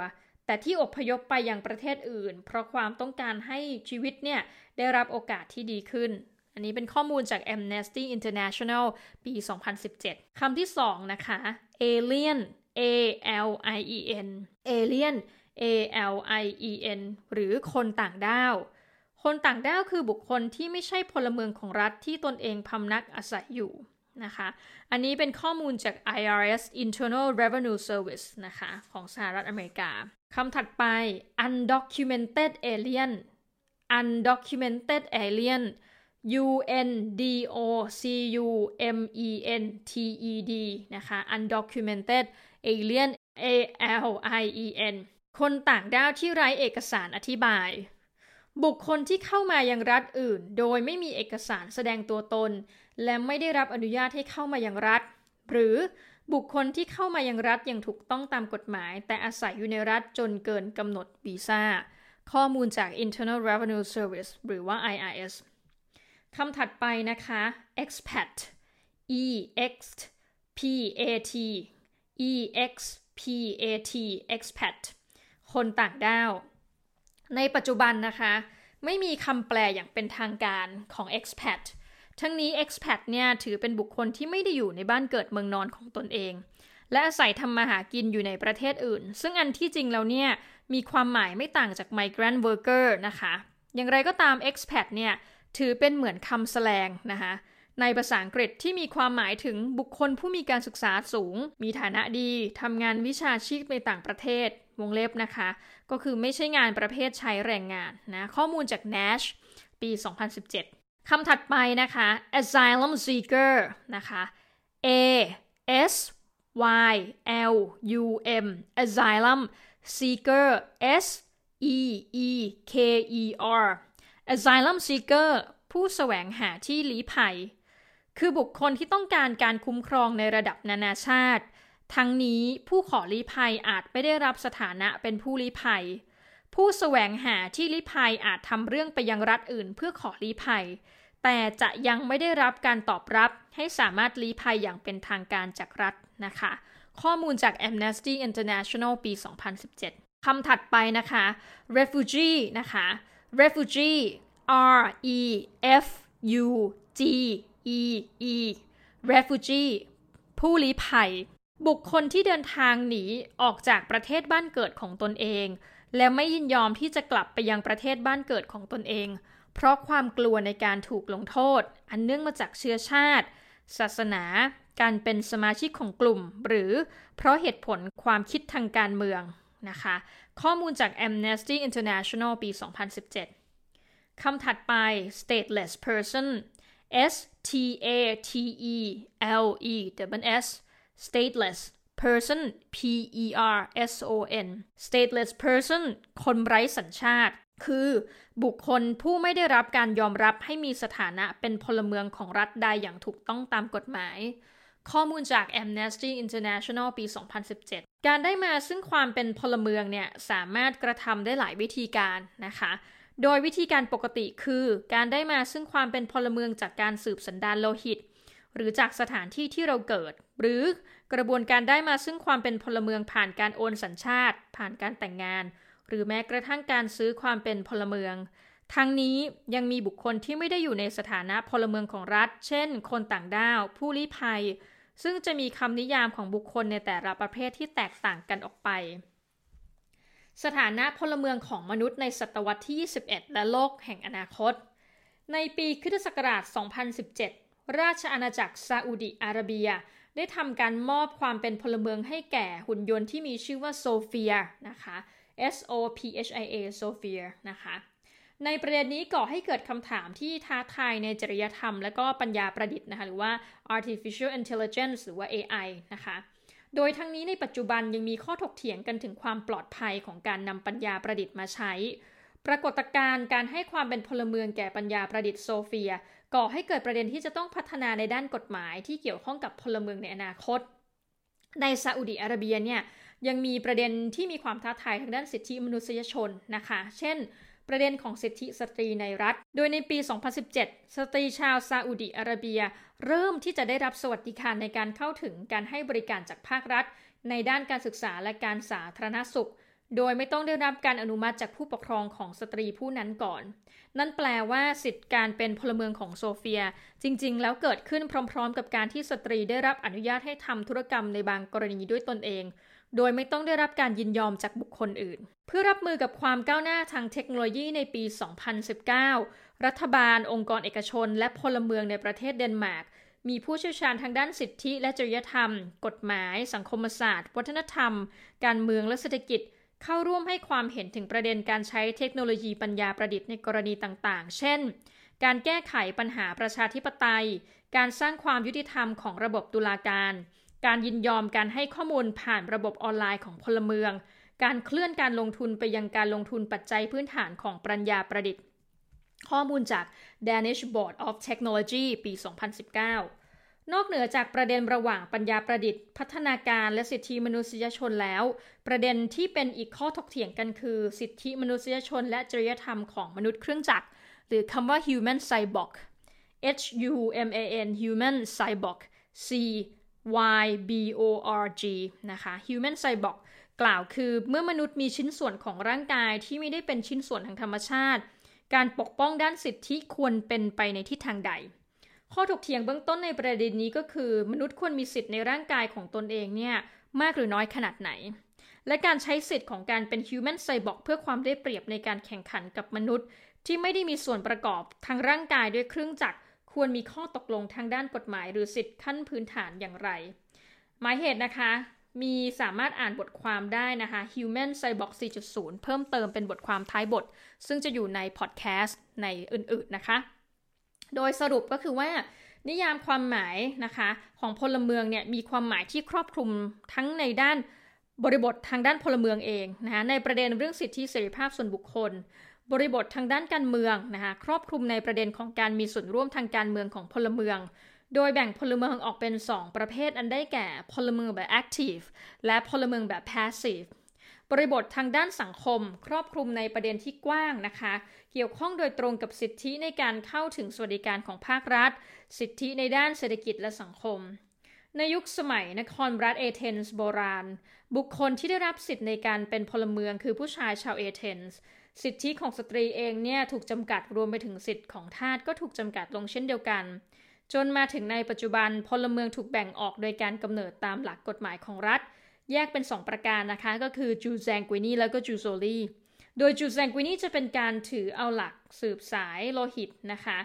แต่ที่อพยพไปยังประเทศอื่น เพราะความต้องการให้ชีวิตเนี่ยได้รับโอกาสที่ดีขึ้น อันนี้เป็นข้อมูลจาก Amnesty International ปี 2017 คำที่ 2 นะคะ alien a l i e n alien a l i e n หรือคนต่างด้าว คนต่างด้าวคือบุคคลที่ไม่ใช่พลเมืองของรัฐที่ตนเองพำนักอาศัยอยู่นะคะ อันนี้เป็นข้อมูลจาก IRS Internal Revenue Service นะคะของสหรัฐอเมริกา คำถัดไป undocumented alien undocumented alien U N D O C U M E N T E D นะคะ undocumented alien A L I E N คนต่างด้าวที่ไร้เอกสารอธิบาย บุคคลที่เข้ามายังรัฐอื่น โดยไม่มีเอกสารแสดงตัวตน และไม่ได้รับอนุญาตให้เข้ามายังรัฐ หรือบุคคลที่เข้ามายังรัฐอย่างถูกต้องตามกฎหมาย แต่อาศัยอยู่ในรัฐจนเกินกำหนดวีซ่า ข้อมูลจาก Internal Revenue Service หรือว่า IRS คำถัดไปนะคะ expat e x p a t e x p a t expat คนต่างด้าว ในปัจจุบันนะคะ ไม่มีคำแปลอย่างเป็นทางการของ expat ทั้งนี้ expat เนี่ยถือเป็นบุคคลที่ไม่ได้อยู่ในบ้านเกิดเมืองนอนของตนเอง และอาศัยทำมาหากินอยู่ในประเทศอื่น ซึ่งอันที่จริงแล้วเนี่ยมีความหมายไม่ต่างจาก migrant worker นะคะ อย่างไรก็ตาม expat เนี่ยถือเป็นเหมือนคำแสลงนะคะในภาษาอังกฤษที่มีความหมายถึงบุคคลผู้มีการศึกษาสูง มีฐานะดี ทำงานวิชาชีพในต่างประเทศ วงเล็บนะคะ ก็คือไม่ใช่งานประเภทใช้แรงงานนะข้อมูลจาก Nash ปี 2017 คำถัดไปนะคะ asylum seeker นะคะ A S Y L U M asylum seeker S E E K E R asylum seeker ผู้แสวงหาที่ลี้ภัย คือบุคคลที่ต้องการการคุ้มครองในระดับนานาชาติ ทั้งนี้ผู้ขอลี้ภัยอาจไม่ได้รับสถานะเป็นผู้ลี้ภัย ผู้แสวงหาที่ลี้ภัยอาจทำเรื่องไปยังรัฐอื่นเพื่อขอลี้ภัย แต่จะยังไม่ได้รับการตอบรับให้สามารถลี้ภัยอย่างเป็นทางการจากรัฐนะคะ ข้อมูลจาก Amnesty International ปี 2017 คำถัดไปนะคะ refugee นะคะ refugee R E F U G E E refugee ผู้ลี้ภัย บุคคลที่เดินทางหนีออกจากประเทศบ้านเกิดของตนเอง และไม่ยินยอมที่จะกลับไปยังประเทศบ้านเกิดของตนเอง เพราะความกลัวในการถูกลงโทษ อันเนื่องมาจากเชื้อชาติ ศาสนา การเป็นสมาชิกของกลุ่ม หรือเพราะเหตุผลความคิดทางการเมืองนะคะ ข้อมูลจาก Amnesty International ปี 2017 คำถัดไป stateless person S T A T E L E W S stateless person P E R S O N stateless person คนไร้สัญชาติ คือบุคคลผู้ไม่ได้รับการยอมรับให้มีสถานะเป็นพลเมืองของรัฐใดอย่างถูกต้องตามกฎหมาย ข้อมูลจาก Amnesty International ปี 2017 การได้มาซึ่งความเป็นพลเมืองเนี่ย สามารถกระทำได้หลายวิธีการนะคะโดยวิธีการปกติคือ การได้มาซึ่งความเป็นพลเมืองจากการสืบสันดานโลหิต หรือจากสถานที่ที่เราเกิด หรือกระบวนการได้มาซึ่งความเป็นพลเมืองผ่านการโอนสัญชาติ ผ่านการแต่งงาน หรือแม้กระทั่งการซื้อความเป็นพลเมือง ทั้งนี้ยังมีบุคคลที่ไม่ได้อยู่ในสถานะพลเมืองของรัฐ เช่น คนต่างด้าว ผู้ลี้ภัย ซึ่งจะมีคำนิยามของบุคคลในแต่ละประเภทที่แตกต่างกันออกไปสถานะพลเมืองของมนุษย์ในศตวรรษที่ 21 และโลกแห่งอนาคต ในปีคศักราช2017 ราชอาณาจักรซาอุดิอาระเบีย ได้ทำการมอบความเป็นพลเมืองให้แก่หุ่นยนต์ที่มีชื่อว่าโซเฟียนะคะ S O P H I A โซเฟียนะคะในประเด็นนี้ก่อให้เกิดคำถามที่ท้าทายในจริยธรรม และก็ปัญญาประดิษฐ์นะคะหรือว่า artificial intelligence หรือว่า AI นะคะโดยทั้งนี้ในปัจจุบันยังมีข้อถกเถียงกันถึงความปลอดภัยของการนำปัญญาประดิษฐ์มาใช้ ปรากฏการณ์การให้ความเป็นพลเมืองแก่ปัญญาประดิษฐ์โซเฟีย ก่อให้เกิดประเด็นที่จะต้องพัฒนาในด้านกฎหมายที่เกี่ยวข้องกับพลเมืองในอนาคต ในซาอุดิอาระเบียเนี่ยยังมีประเด็นที่มีความท้าทายทางด้านสิทธิมนุษยชนนะคะ เช่น ประเด็นของสิทธิสตรีในรัฐ โดยในปี 2017 สตรีชาวซาอุดิอาระเบีย เริ่มที่จะได้รับสวัสดิการในการเข้าถึงการให้บริการจากภาครัฐ ในด้านการศึกษาและการสาธารณสุข โดยไม่ต้องได้รับการอนุมัติจากผู้ปกครองของสตรีผู้นั้นก่อน นั่นแปลว่าสิทธิการเป็นพลเมืองของโซเฟีย จริง ๆ แล้วเกิดขึ้นพร้อม ๆ กับการที่สตรีได้รับอนุญาตให้ทำธุรกรรมในบางกรณีด้วยตนเอง โดยไม่ต้องได้รับการยินยอมจากบุคคลอื่น เพื่อรับมือกับความก้าวหน้าทางเทคโนโลยีในปี 2019 รัฐบาล องค์กรเอกชน และพลเมืองในประเทศเดนมาร์กมีผู้เชี่ยวชาญทางด้านสิทธิและจริยธรรม กฎหมาย สังคมศาสตร์ วัฒนธรรม การเมืองและเศรษฐกิจ เข้าร่วมให้ความเห็นถึงประเด็นการใช้เทคโนโลยีปัญญาประดิษฐ์ในกรณีต่างๆ เช่น การแก้ไขปัญหาประชาธิปไตย การสร้างความยุติธรรมของระบบตุลาการ การยินยอมการให้ข้อมูลผ่านระบบออนไลน์ของพลเมือง การเคลื่อนการลงทุนไปยังการลงทุนปัจจัยพื้นฐานของปัญญาประดิษฐ์ ข้อมูลจาก Danish Board of Technology ปี 2019 นอกเหนือจากประเด็นระหว่างปัญญาประดิษฐ์ พัฒนาการและสิทธิมนุษยชนแล้ว ประเด็นที่เป็นอีกข้อถกเถียงกันคือ สิทธิมนุษยชน และจริยธรรมของมนุษย์เครื่องจักร หรือคำว่า human cyborg H U M A N human cyborg C Y B O R G นะคะ Human Cyborg กล่าวคือเมื่อมนุษย์มีชิ้นส่วนของร่างกายที่ไม่ได้เป็นชิ้นส่วนทางธรรมชาติ การปกป้องด้านสิทธิควรเป็นไปในทิศทางใด ข้อถกเถียงเบื้องต้นในประเด็นนี้ก็คือ มนุษย์ควรมีสิทธิในร่างกายของตนเองเนี่ยมากหรือน้อยขนาดไหน และการใช้สิทธิ์ของการเป็น human cyborg เพื่อความได้เปรียบในการแข่งขันกับมนุษย์ ที่ไม่ได้มีส่วนประกอบทางร่างกายด้วยเครื่องจักรควรมีข้อตกลงทางด้านกฎหมาย หรือสิทธิขั้นพื้นฐานอย่างไร หมายเหตุนะคะ มีสามารถอ่านบทความได้นะคะ Human Cyborg 4.0 เพิ่มเติมเป็นบทความท้ายบท ซึ่งจะอยู่ในพอดแคสต์ในอื่นๆนะคะ โดยสรุปก็คือว่า นิยามความหมายนะคะของพลเมืองเนี่ยมีความหมายที่ครอบคลุมทั้งในด้านบริบททางด้านพลเมืองเองนะคะในประเด็นเรื่องสิทธิเสรีภาพส่วนบุคคล บริบททางด้านการเมืองนะคะครอบคลุมในประเด็นของการมีส่วนร่วมทางการเมืองของพลเมือง โดยแบ่งพลเมืองออกเป็น 2 ประเภทอันได้แก่พลเมืองแบบ active และพลเมืองแบบ passive บริบททางด้านสังคม ครอบคลุมในประเด็นที่กว้างนะคะ เกี่ยวข้องโดยตรงกับสิทธิในการเข้าถึงสวัสดิการของภาครัฐ สิทธิในด้านเศรษฐกิจและสังคม ในยุคสมัยนครรัฐเอเธนส์โบราณ บุคคลที่ได้รับสิทธิในการเป็นพลเมืองคือผู้ชายชาวเอเธนส์สิทธิของสตรีเองเนี่ยถูกจำกัดรวมไปถึงสิทธิของทาสก็ถูกจำกัดลงเช่นเดียวกัน จนมาถึงในปัจจุบันพลเมืองถูกแบ่งออกโดยการกำเนิดตามหลักกฎหมายของรัฐ แยกเป็น 2 ประการนะคะ ก็คือจูแซงกุนีแล้วก็จูโซลีโดยจูแซงกุนีจะเป็นการถือเอาหลักสืบสายโลหิตนะคะ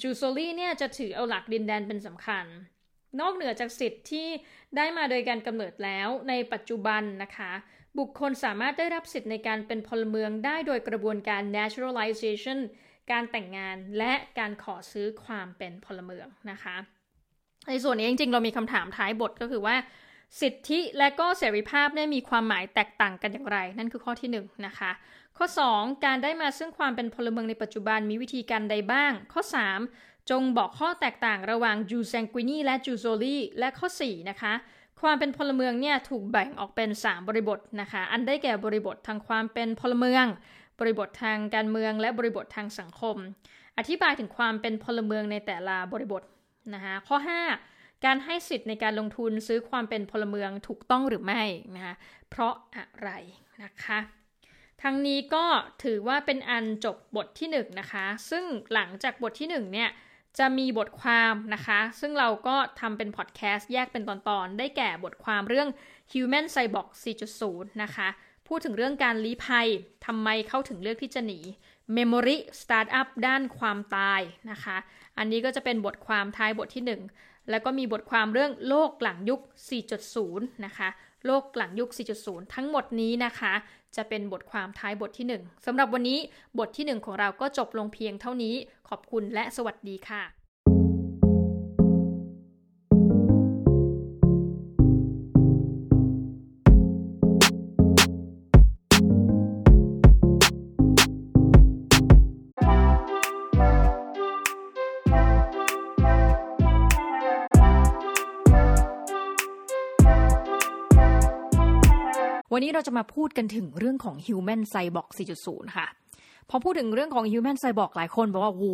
จูโซลีเนี่ยจะถือเอาหลักดินแดนเป็นสำคัญ นอกเหนือจากสิทธิ์ที่ได้มาโดยการกำเนิดแล้วในปัจจุบันนะคะ บุคคลสามารถได้รับสิทธิ์ในการเป็นพลเมืองได้โดยกระบวนการ naturalization การแต่งงานและการขอซื้อความเป็นพลเมืองนะคะ ในส่วนนี้จริงๆ เรามีคำถามท้ายบทก็คือว่า สิทธิและก็เสรีภาพได้มีความหมายแตกต่างกันอย่างไร นั่นคือข้อที่1นนะคะ ข้อ 2 การได้มาซึ่งความเป็นพลเมืองในปัจจุบันมีวิธีการใดบ้าง ข้อ 3 จงบอกข้อแตกต่างระหว่างจูแซงกุนีและจูโซลีและข้อ 4 นะคะความเป็นพลเมืองเนี่ยถูกแบ่งออกเป็น 3 บริบทนะคะ อันได้แก่บริบททางความเป็นพลเมือง บริบททางการเมืองและบริบททางสังคม อธิบายถึงความเป็นพลเมืองในแต่ละบริบทนะคะข้อ 5 การให้สิทธิ์ในการลงทุนซื้อความเป็นพลเมืองถูกต้องหรือไม่นะคะเพราะอะไรนะคะทั้งนี้ก็ถือว่าเป็นอันจบบทที่1นนะคะ ซึ่งหลังจากบทที่ 1 เนี่ย จะมีบทความนะคะ ซึ่งเราก็ทำเป็นพอดแคสต์แยกเป็นตอนๆ ได้แก่บทความเรื่อง Human Cyborg 4.0 นะคะ พูดถึงเรื่องการลี้ภัยทำไมเข้าถึงเลือกที่จะหนี Memory Startup ด้านความตายนะคะ อันนี้ก็จะเป็นบทความท้ายบทที่ 1 แล้วก็มีบทความเรื่องโลกหลังยุค 4.0 นะคะ โลกหลังยุค 4.0 ทั้งหมดนี้นะคะ จะเป็นบทความท้ายบทที่ 1สำหรับวันนี้บทที่ 1 ของเราก็จบลงเพียงเท่านี้ ขอบคุณและสวัสดีค่ะ วันนี้เราจะมาพูดกันถึงเรื่องของ Human Cyborg 4.0 ค่ะ พอพูดถึงเรื่องของ Human Cyborg หลายคนบอกว่าโห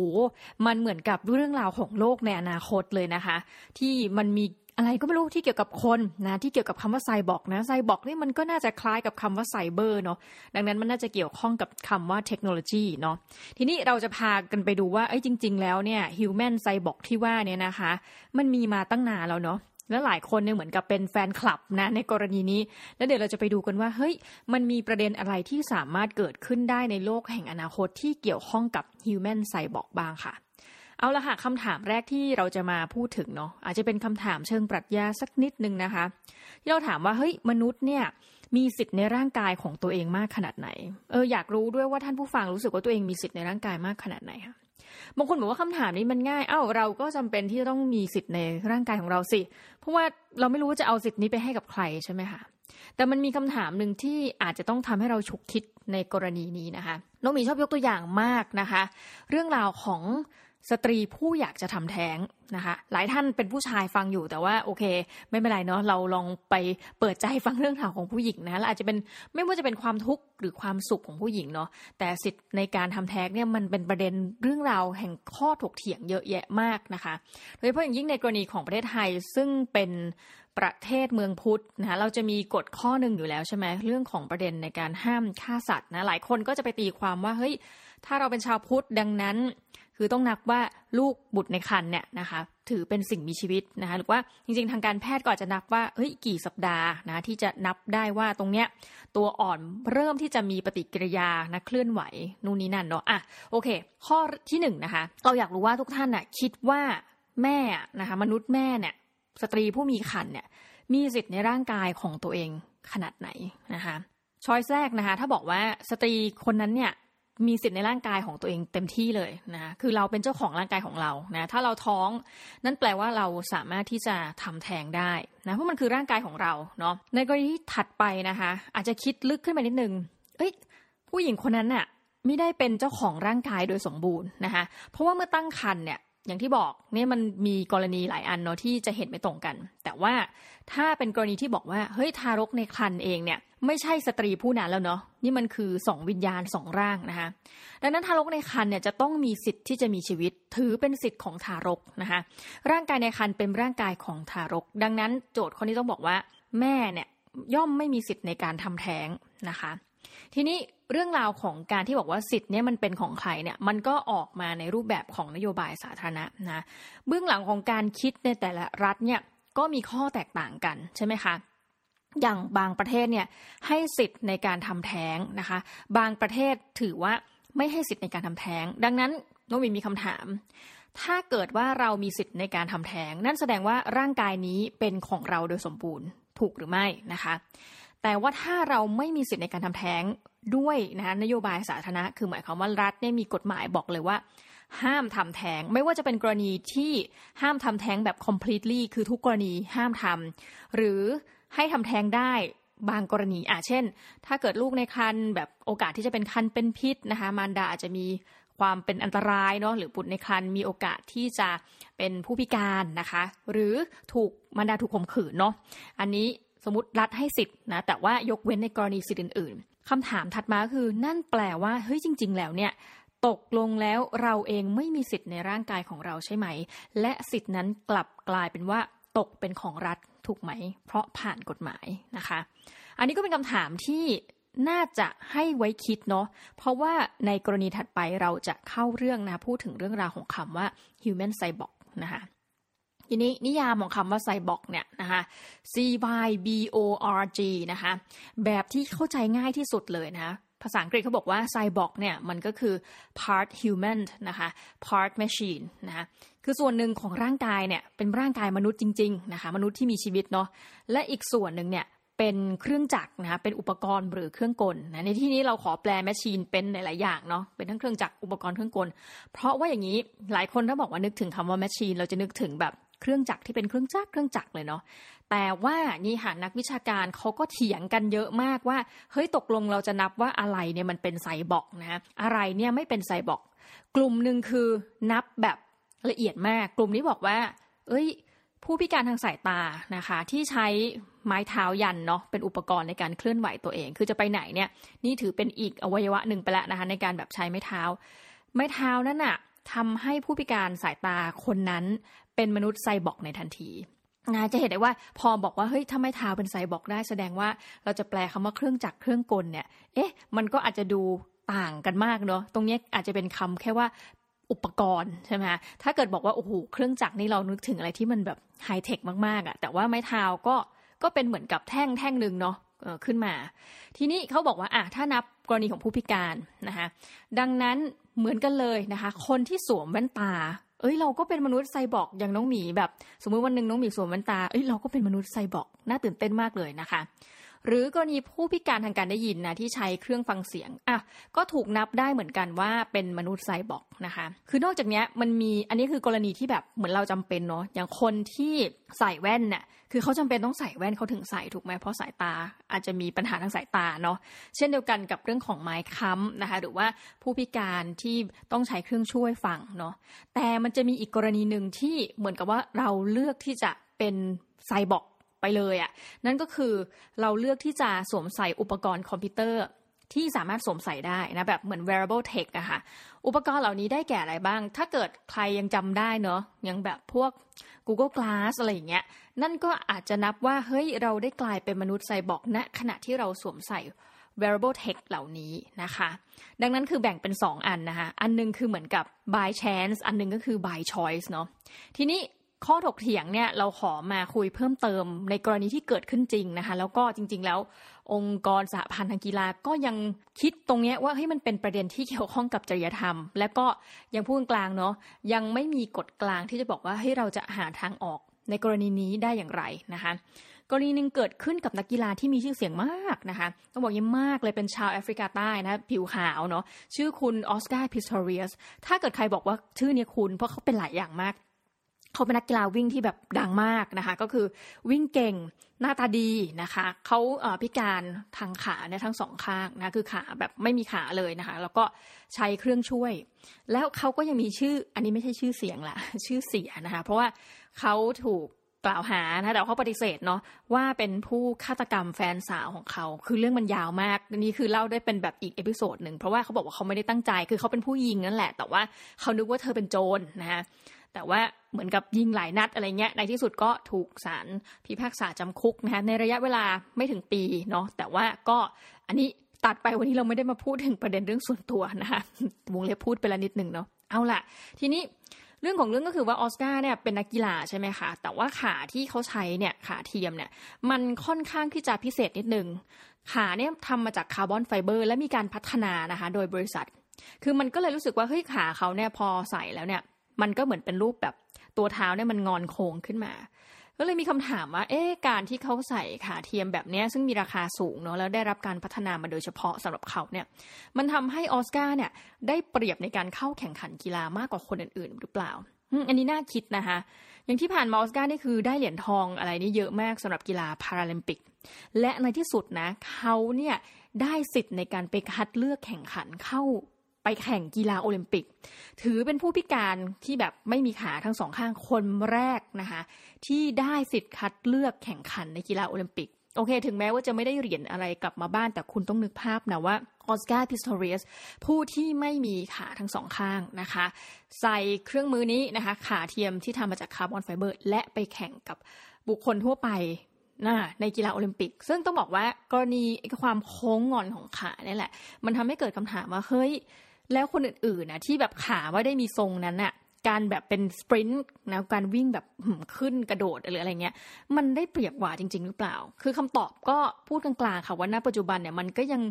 มันเหมือนกับเรื่องราวของโลกในอนาคตเลยนะคะ ที่มันมีอะไรก็ไม่รู้ที่เกี่ยวกับคนนะที่เกี่ยวกับคำว่าไซบอร์กนะไซบอร์กนี่มันก็น่าจะคล้ายกับคำว่าไซเบอร์เนาะดังนั้นมันน่าจะเกี่ยวข้องกับคำว่าเทคโนโลยีเนาะทีนี้เราจะพากันไปดูว่าเอ้ยจริง ๆ แล้วเนี่ย human cyborg ที่ว่าเนี่ยนะคะ มันมีมาตั้งนานแล้วเนาะ และหลายคนเนี่ยเหมือนกับเป็นแฟนคลับนะในกรณีนี้ แล้วเดี๋ยวเราจะไปดูกันว่าเฮ้ยมันมีประเด็นอะไรที่สามารถเกิดขึ้นได้ในโลกแห่งอนาคตที่เกี่ยวข้องกับ Human Cyborg บ้างค่ะ เอาละค่ะคำถามแรกที่เราจะมาพูดถึงเนาะอาจจะเป็นคำถามเชิงปรัชญาสักนิดนึงนะคะ ที่เราถามว่าเฮ้ยมนุษย์เนี่ยมีสิทธิ์ในร่างกายของตัวเองมากขนาดไหน เอออยากรู้ด้วยว่าท่านผู้ฟังรู้สึกว่าตัวเองมีสิทธิ์ในร่างกายมากขนาดไหนค่ะ บางคนบอกว่าคำถามนี้มันง่าย เอ้าเราก็จำเป็นที่ต้องมีสิทธิ์ในร่างกายของเราสิ เพราะว่าเราไม่รู้ว่าจะเอาสิทธิ์นี้ไปให้กับใครใช่ไหมคะแต่มันมีคำถามหนึ่งที่อาจจะต้องทำให้เราฉุกคิดในกรณีนี้นะคะน้องมีชอบยกตัวอย่างมากนะคะ เรื่องราวของ สตรีผู้อยากจะทำแท้งนะคะ หลายท่านเป็นผู้ชายฟังอยู่แต่ว่าโอเค ไม่เป็นไรเนาะเราลองไปเปิดใจฟังเรื่องราวของผู้หญิงนะแล้วอาจจะเป็นไม่ว่าจะเป็นความทุกข์หรือความสุขของผู้หญิงเนาะแต่สิทธิ์ในการทำแท้งเนี่ยมันเป็นประเด็นเรื่องราวแห่งข้อถกเถียงเยอะแยะมากนะคะโดยเฉพาะอย่างยิ่งในกรณีของประเทศไทยซึ่งเป็นประเทศเมืองพุทธนะคะเราจะมีกฎข้อหนึ่งอยู่แล้วใช่ไหมเรื่องของประเด็นในการห้ามฆ่าสัตว์นะหลายคนก็จะไปตีความว่าเฮ้ยถ้าเราเป็นชาวพุทธดังนั้น คือต้องนับว่าลูกบุตรในครรภ์เนี่ยนะคะถือเป็นสิ่งมีชีวิตนะคะหรือว่าจริงๆทางการแพทย์ก็จะนับว่าเฮ้ยกี่สัปดาห์นะที่จะนับได้ว่าตรงเนี้ยตัวอ่อนเริ่มที่จะมีปฏิกิริยานะเคลื่อนไหวนู่นนี่นั่นเนาะอะโอเค ข้อที่หนึ่งนะคะเราอยากรู้ว่าทุกท่านน่ะคิดว่าแม่นะคะมนุษย์แม่เนี่ยสตรีผู้มีครรภ์เนี่ยมีสิทธิ์ในร่างกายของตัวเองขนาดไหนนะคะช้อยแรกนะคะถ้าบอกว่าสตรีคนนั้นเนี่ย มีสิทธิ์ในร่างกายของตัวเองเต็มที่เลยนะคือเราเป็นเจ้าของร่างกายของเรานะถ้าเราท้อง นั่นแปลว่าเราสามารถที่จะทำแท้งได้นะเพราะมันคือร่างกายของเราเนาะในกรณีที่ถัดไปนะคะ อาจจะคิดลึกขึ้นไปนิดนึงเอ้ยผู้หญิงคนนั้นน่ะไม่ได้เป็นเจ้าของร่างกายโดยสมบูรณ์นะคะเพราะว่าเมื่อตั้งครรภ์เนี่ย อย่างที่บอกเนี่ยมันมีกรณีหลายอันเนาะที่จะเห็นไม่ตรงกัน แต่ว่าถ้าเป็นกรณีที่บอกว่าเฮ้ยทารกในครรภ์เองเนี่ยไม่ใช่สตรีผู้นั้นแล้วเนาะนี่มันคือสองวิญญาณสองร่างนะคะดังนั้นทารกในครรภ์เนี่ยจะต้องมีสิทธิ์ที่จะมีชีวิต ถือเป็นสิทธิ์ของทารกนะคะร่างกายในครรภ์เป็นร่างกายของทารก ดังนั้นโจทย์ข้อนี้ต้องบอกว่า แม่เนี่ยย่อมไม่มีสิทธิ์ในการทำแท้งนะคะ ทีนี้เรื่องราวของการที่บอกว่าสิทธิ์เนี่ยมันเป็นของใครเนี่ยมันก็ออกมาในรูปแบบของนโยบายสาธารณะนะเบื้องหลังของการคิดในแต่ละรัฐเนี่ยก็มีข้อแตกต่างกันใช่ไหมคะอย่างบางประเทศเนี่ยให้สิทธิ์ในการทำแท้งนะคะ บางประเทศถือว่าไม่ให้สิทธิ์ในการทำแท้ง ดังนั้นน้องมีมีคำถาม ถ้าเกิดว่าเรามีสิทธิ์ในการทำแท้ง นั่นแสดงว่าร่างกายนี้เป็นของเราโดยสมบูรณ์ถูกหรือไม่นะคะ แต่ว่าถ้าเราไม่มีสิทธิ์ในการทำแท้งด้วยนะคะนโยบายสาธารณะ คือหมายความว่ารัฐเนี่ยมีกฎหมายบอกเลยว่า ห้ามทำแท้งไม่ว่าจะเป็นกรณีที่ห้ามทำแท้งแบบ completely คือทุกกรณีห้ามทำหรือให้ทำแท้งได้บางกรณีอะเช่น ถ้าเกิดลูกในคันแบบโอกาสที่จะเป็นคันเป็นพิษนะคะมารดาอาจจะมีความเป็นอันตรายเนาะหรือบุตรในคันมีโอกาสที่จะเป็นผู้พิการนะคะ หรือถูกมารดาถูกข่มขืนเนาะอันนี้ สมมติรัฐให้สิทธิ์นะแต่ว่ายกเว้นในกรณีสิทธิ์อื่น ๆคำถามถัดมาคือนั่นแปลว่าเฮ้ยจริง ๆ แล้วเนี่ยตกลงแล้วเราเองไม่มีสิทธิ์ในร่างกายของเราใช่ไหม และสิทธินั้นกลับกลายเป็นว่าตกเป็นของรัฐถูกไหม เพราะผ่านกฎหมายนะคะ อันนี้ก็เป็นคำถามที่น่าจะให้ไว้คิดเนาะเพราะว่าในกรณีถัดไปเราจะเข้าเรื่องนะพูดถึงเรื่องราวของคำว่า human cyborg นะคะ ทีนี้นิยามของคำว่าไซบอร์กเนี่ยนะคะ C Y B O R G นะคะ แบบที่เข้าใจง่ายที่สุดเลยนะคะภาษาอังกฤษเขาบอกว่าไซบอร์กเนี่ยมันก็คือ part human นะคะ part machine นะคะคือส่วนหนึ่งของร่างกายเนี่ยเป็นร่างกายมนุษย์จริงๆนะคะมนุษย์ที่มีชีวิตเนาะและอีกส่วนหนึ่งเนี่ยเป็นเครื่องจักรนะคะเป็นอุปกรณ์หรือเครื่องกลนะในที่นี้เราขอแปลแมชชีนเป็นหลายๆอย่างเนาะเป็นทั้งเครื่องจักรอุปกรณ์เครื่องกล เพราะว่าอย่างนี้หลายคนถ้าบอกว่านึกถึงคำว่าแมชชีนเราจะนึกถึงแบบ เครื่องจักรที่เป็นเครื่องจักรเครื่องจักรเลยเนาะแต่ว่านี่ค่ะนักวิชาการเขาก็เถียงกันเยอะมากว่าเฮ้ยตกลงเราจะนับว่าอะไรเนี่ยมันเป็นไซบอร์กนะอะไรเนี่ยไม่เป็นไซบอร์กกลุ่มหนึ่งคือนับแบบละเอียดมาก กลุ่มนี้บอกว่า เอ้ย ผู้พิการทางสายตานะคะ ที่ใช้ไม้เท้ายันเนาะเป็นอุปกรณ์ในการเคลื่อนไหวตัวเอง คือจะไปไหนเนี่ย นี่ถือเป็นอีกอวัยวะหนึ่งไปแล้วนะคะ ในการแบบใช้ไม้เท้า ไม้เท้านั่นน่ะทำให้ผู้พิการสายตาคนนั้น เป็นมนุษย์ไซบอร์กในทันทีนะจะเห็นได้ว่าพอบอกว่าเฮ้ยถ้าไม่เท้าเป็นไซบอร์กได้แสดงว่าเราจะแปลคำว่าเครื่องจักรเครื่องกลเนี่ย เอ๊ะ มันก็อาจจะดูต่างกันมากเนาะตรงนี้อาจจะเป็นคำแค่ว่าอุปกรณ์ใช่ไหมถ้าเกิดบอกว่าโอ้โหเครื่องจักรนี่เรานึกถึงอะไรที่มันแบบไฮเทคมากๆอะ่ะ แต่ว่าไม้เท้าก็ก็เป็นเหมือนกับแท่งแท่งหนึ่งเนาะขึ้นมา ทีนี้เขาบอกว่าอะถ้านับกรณีของผู้พิการนะคะดังนั้นเหมือนกันเลยนะคะ คนที่สวมแว่นตา เอ้ยเราก็เป็นมนุษย์ไซบอร์กอย่างน้องหมีแบบ สมมติวันหนึ่งน้องหมีสวมแว่นตาเอ้ยเราก็เป็นมนุษย์ไซบอร์กน่าตื่นเต้นมากเลยนะคะ หรือกรณีผู้พิการทางการได้ยินนะที่ใช้เครื่องฟังเสียงอะก็ถูกนับได้เหมือนกันว่าเป็นมนุษย์ไซบอร์กนะคะ คือนอกจากนี้มันมีอันนี้คือกรณีที่แบบเหมือนเราจำเป็นเนาะอย่างคนที่ใส่แว่นเนี่ยคือเขาจำเป็นต้องใส่แว่นเขาถึงใส่ถูกไหมเพราะสายตาอาจจะมีปัญหาทางสายตาเนาะเช่นเดียวกันกับเรื่องของไม้ค้ำนะคะ หรือว่าผู้พิการที่ต้องใช้เครื่องช่วยฟังเนาะแต่มันจะมีอีกกรณีหนึ่งที่เหมือนกับว่าเราเลือกที่จะเป็นไซบอร์ก ไปเลยอะ่ะนั่นก็คือเราเลือกที่จะสวมใส่อุปกรณ์คอมพิวเตอร์ที่สามารถสวมใส่ได้นะแบบเหมือน wearable tech อะค่ะ อุปกรณ์เหล่านี้ได้แก่อะไรบ้าง ถ้าเกิดใครยังจำได้เนาะยังแบบพวก Google Glass อะไรอย่างเงี้ย นั่นก็อาจจะนับว่า เฮ้ย เราได้กลายเป็นมนุษย์ไซบอร์กณขณะที่เราสวมใส่ wearable tech เหล่านี้นะคะ ดังนั้นคือแบ่งเป็น 2 อันนะคะ อันนึงคือเหมือนกับ by chance อันนึงก็คือ by choice เนาะทีนี้ ข้อถกเถียงเนี่ยเราขอมาคุยเพิ่มเติมในกรณีที่เกิดขึ้นจริงนะคะ แล้วก็จริง ๆ แล้ว องค์กรสหพันธ์ทางกีฬาก็ยังคิดตรงนี้ว่าให้มันเป็นประเด็นที่เกี่ยวข้องกับจริยธรรม และก็ยังพูดกลางเนาะยังไม่มีกฎกลางที่จะบอกว่าให้เราจะหาทางออกในกรณีนี้ได้อย่างไรนะคะ กรณีหนึ่งเกิดขึ้นกับนักกีฬาที่มีชื่อเสียงมากนะคะ ต้องบอกยิ่งมากเลยเป็นชาวแอฟริกาใต้นะผิวขาวเนาะชื่อคุณออสการ์พิสโตเรียสถ้าเกิดใครบอกว่าชื่อนี้คุ้นเพราะเขาเป็นหลายอย่างมาก เขาเป็นนักกีฬาวิ่งที่แบบดังมากนะคะ ก็คือวิ่งเก่งหน้าตาดีนะคะเขาพิการทางขาเนี่ยทั้งสองข้างนะคือขาแบบไม่มีขาเลยนะคะ แล้วก็ใช้เครื่องช่วย แล้วเขาก็ยังมีชื่ออันนี้ไม่ใช่ชื่อเสียงละชื่อเสียนะคะ เพราะว่าเขาถูกกล่าวหานะแต่เขาปฏิเสธเนาะว่าเป็นผู้ฆาตกรรมแฟนสาวของเขา คือเรื่องมันยาวมากนี่คือเล่าได้เป็นแบบอีก episode หนึ่งเพราะว่าเขาบอกว่าเขาไม่ได้ตั้งใจ คือเขาเป็นผู้ยิงนั่นแหละ แต่ว่าเขานึกว่าเธอเป็นโจรนะคะ แต่ว่าเหมือนกับยิงหลายนัดอะไรเงี้ย ในที่สุดก็ถูกศาลพิพากษาจำคุกนะคะในระยะเวลาไม่ถึงปีเนาะ แต่ว่าก็อันนี้ตัดไปวันนี้เราไม่ได้มาพูดถึงประเด็นเรื่องส่วนตัวนะคะวงเล็บพูดไปละนิดหนึ่งเนาะ เอาล่ะ ทีนี้เรื่องของเรื่องก็คือว่าออสการ์เนี่ยเป็นนักกีฬาใช่ไหมคะ แต่ว่าขาที่เขาใช้เนี่ยขาเทียมเนี่ยมันค่อนข้างที่จะพิเศษนิดหนึ่งขาเนี่ยทำมาจากคาร์บอนไฟเบอร์ และมีการพัฒนานะคะ โดยบริษัท คือมันก็เลยรู้สึกว่าเฮ้ยขาเขาเนี่ยพอใส่แล้วเนี่ย มันก็เหมือนเป็นรูปแบบตัวเท้าเนี่ยมันงอนโค้งขึ้นมาก็เลยมีคำถามว่า เอ๊ะ การที่เขาใส่ขาเทียมแบบนี้ซึ่งมีราคาสูงเนาะ แล้วได้รับการพัฒนามาโดยเฉพาะสำหรับเขาเนี่ย มันทำให้ออสการ์เนี่ย ได้เปรียบในการเข้าแข่งขันกีฬามากกว่าคนอื่น ๆ หรือเปล่า อันนี้น่าคิดนะคะ อย่างที่ผ่านมาออสการ์นี่คือได้เหรียญทองอะไรนี่เยอะมากสำหรับกีฬาพาราลิมปิก และในที่สุดนะ เขาเนี่ยได้สิทธิ์ในการไปคัดเลือกแข่งขันเข้า แข่งกีฬาโอลิมปิก ถือเป็นผู้พิการที่แบบไม่มีขาทั้งสองข้างคนแรกนะคะที่ได้สิทธิ์คัดเลือกแข่งขันในกีฬาโอลิมปิกโอเค ถึงแม้ว่าจะไม่ได้เหรียญอะไรกลับมาบ้านแต่คุณต้องนึกภาพนะว่าออสการ์พิสโตเรียสผู้ที่ไม่มีขาทั้งสองข้างนะคะ ใส่เครื่องมือนี้นะคะ ขาเทียมที่ทำมาจากคาร์บอนไฟเบอร์ และไปแข่งกับบุคคลทั่วไปนะในกีฬาโอลิมปิก ซึ่งต้องบอกว่ากรณีความโค้งงอนของขาเนี่ยแหละ มันทำให้เกิดคำถามว่าเฮ้ย แล้วคนอื่นๆนะที่แบบขาไม่ได้มีทรงนั้นน่ะการแบบเป็นสปรินต์นะการวิ่งแบบขึ้นกระโดดหรืออะไรเงี้ย มันได้เปรียบกว่าจริง ๆ หรือเปล่า คือคำตอบก็พูดกลางๆค่ะว่าณปัจจุบันเนี่ยมันก็ยัง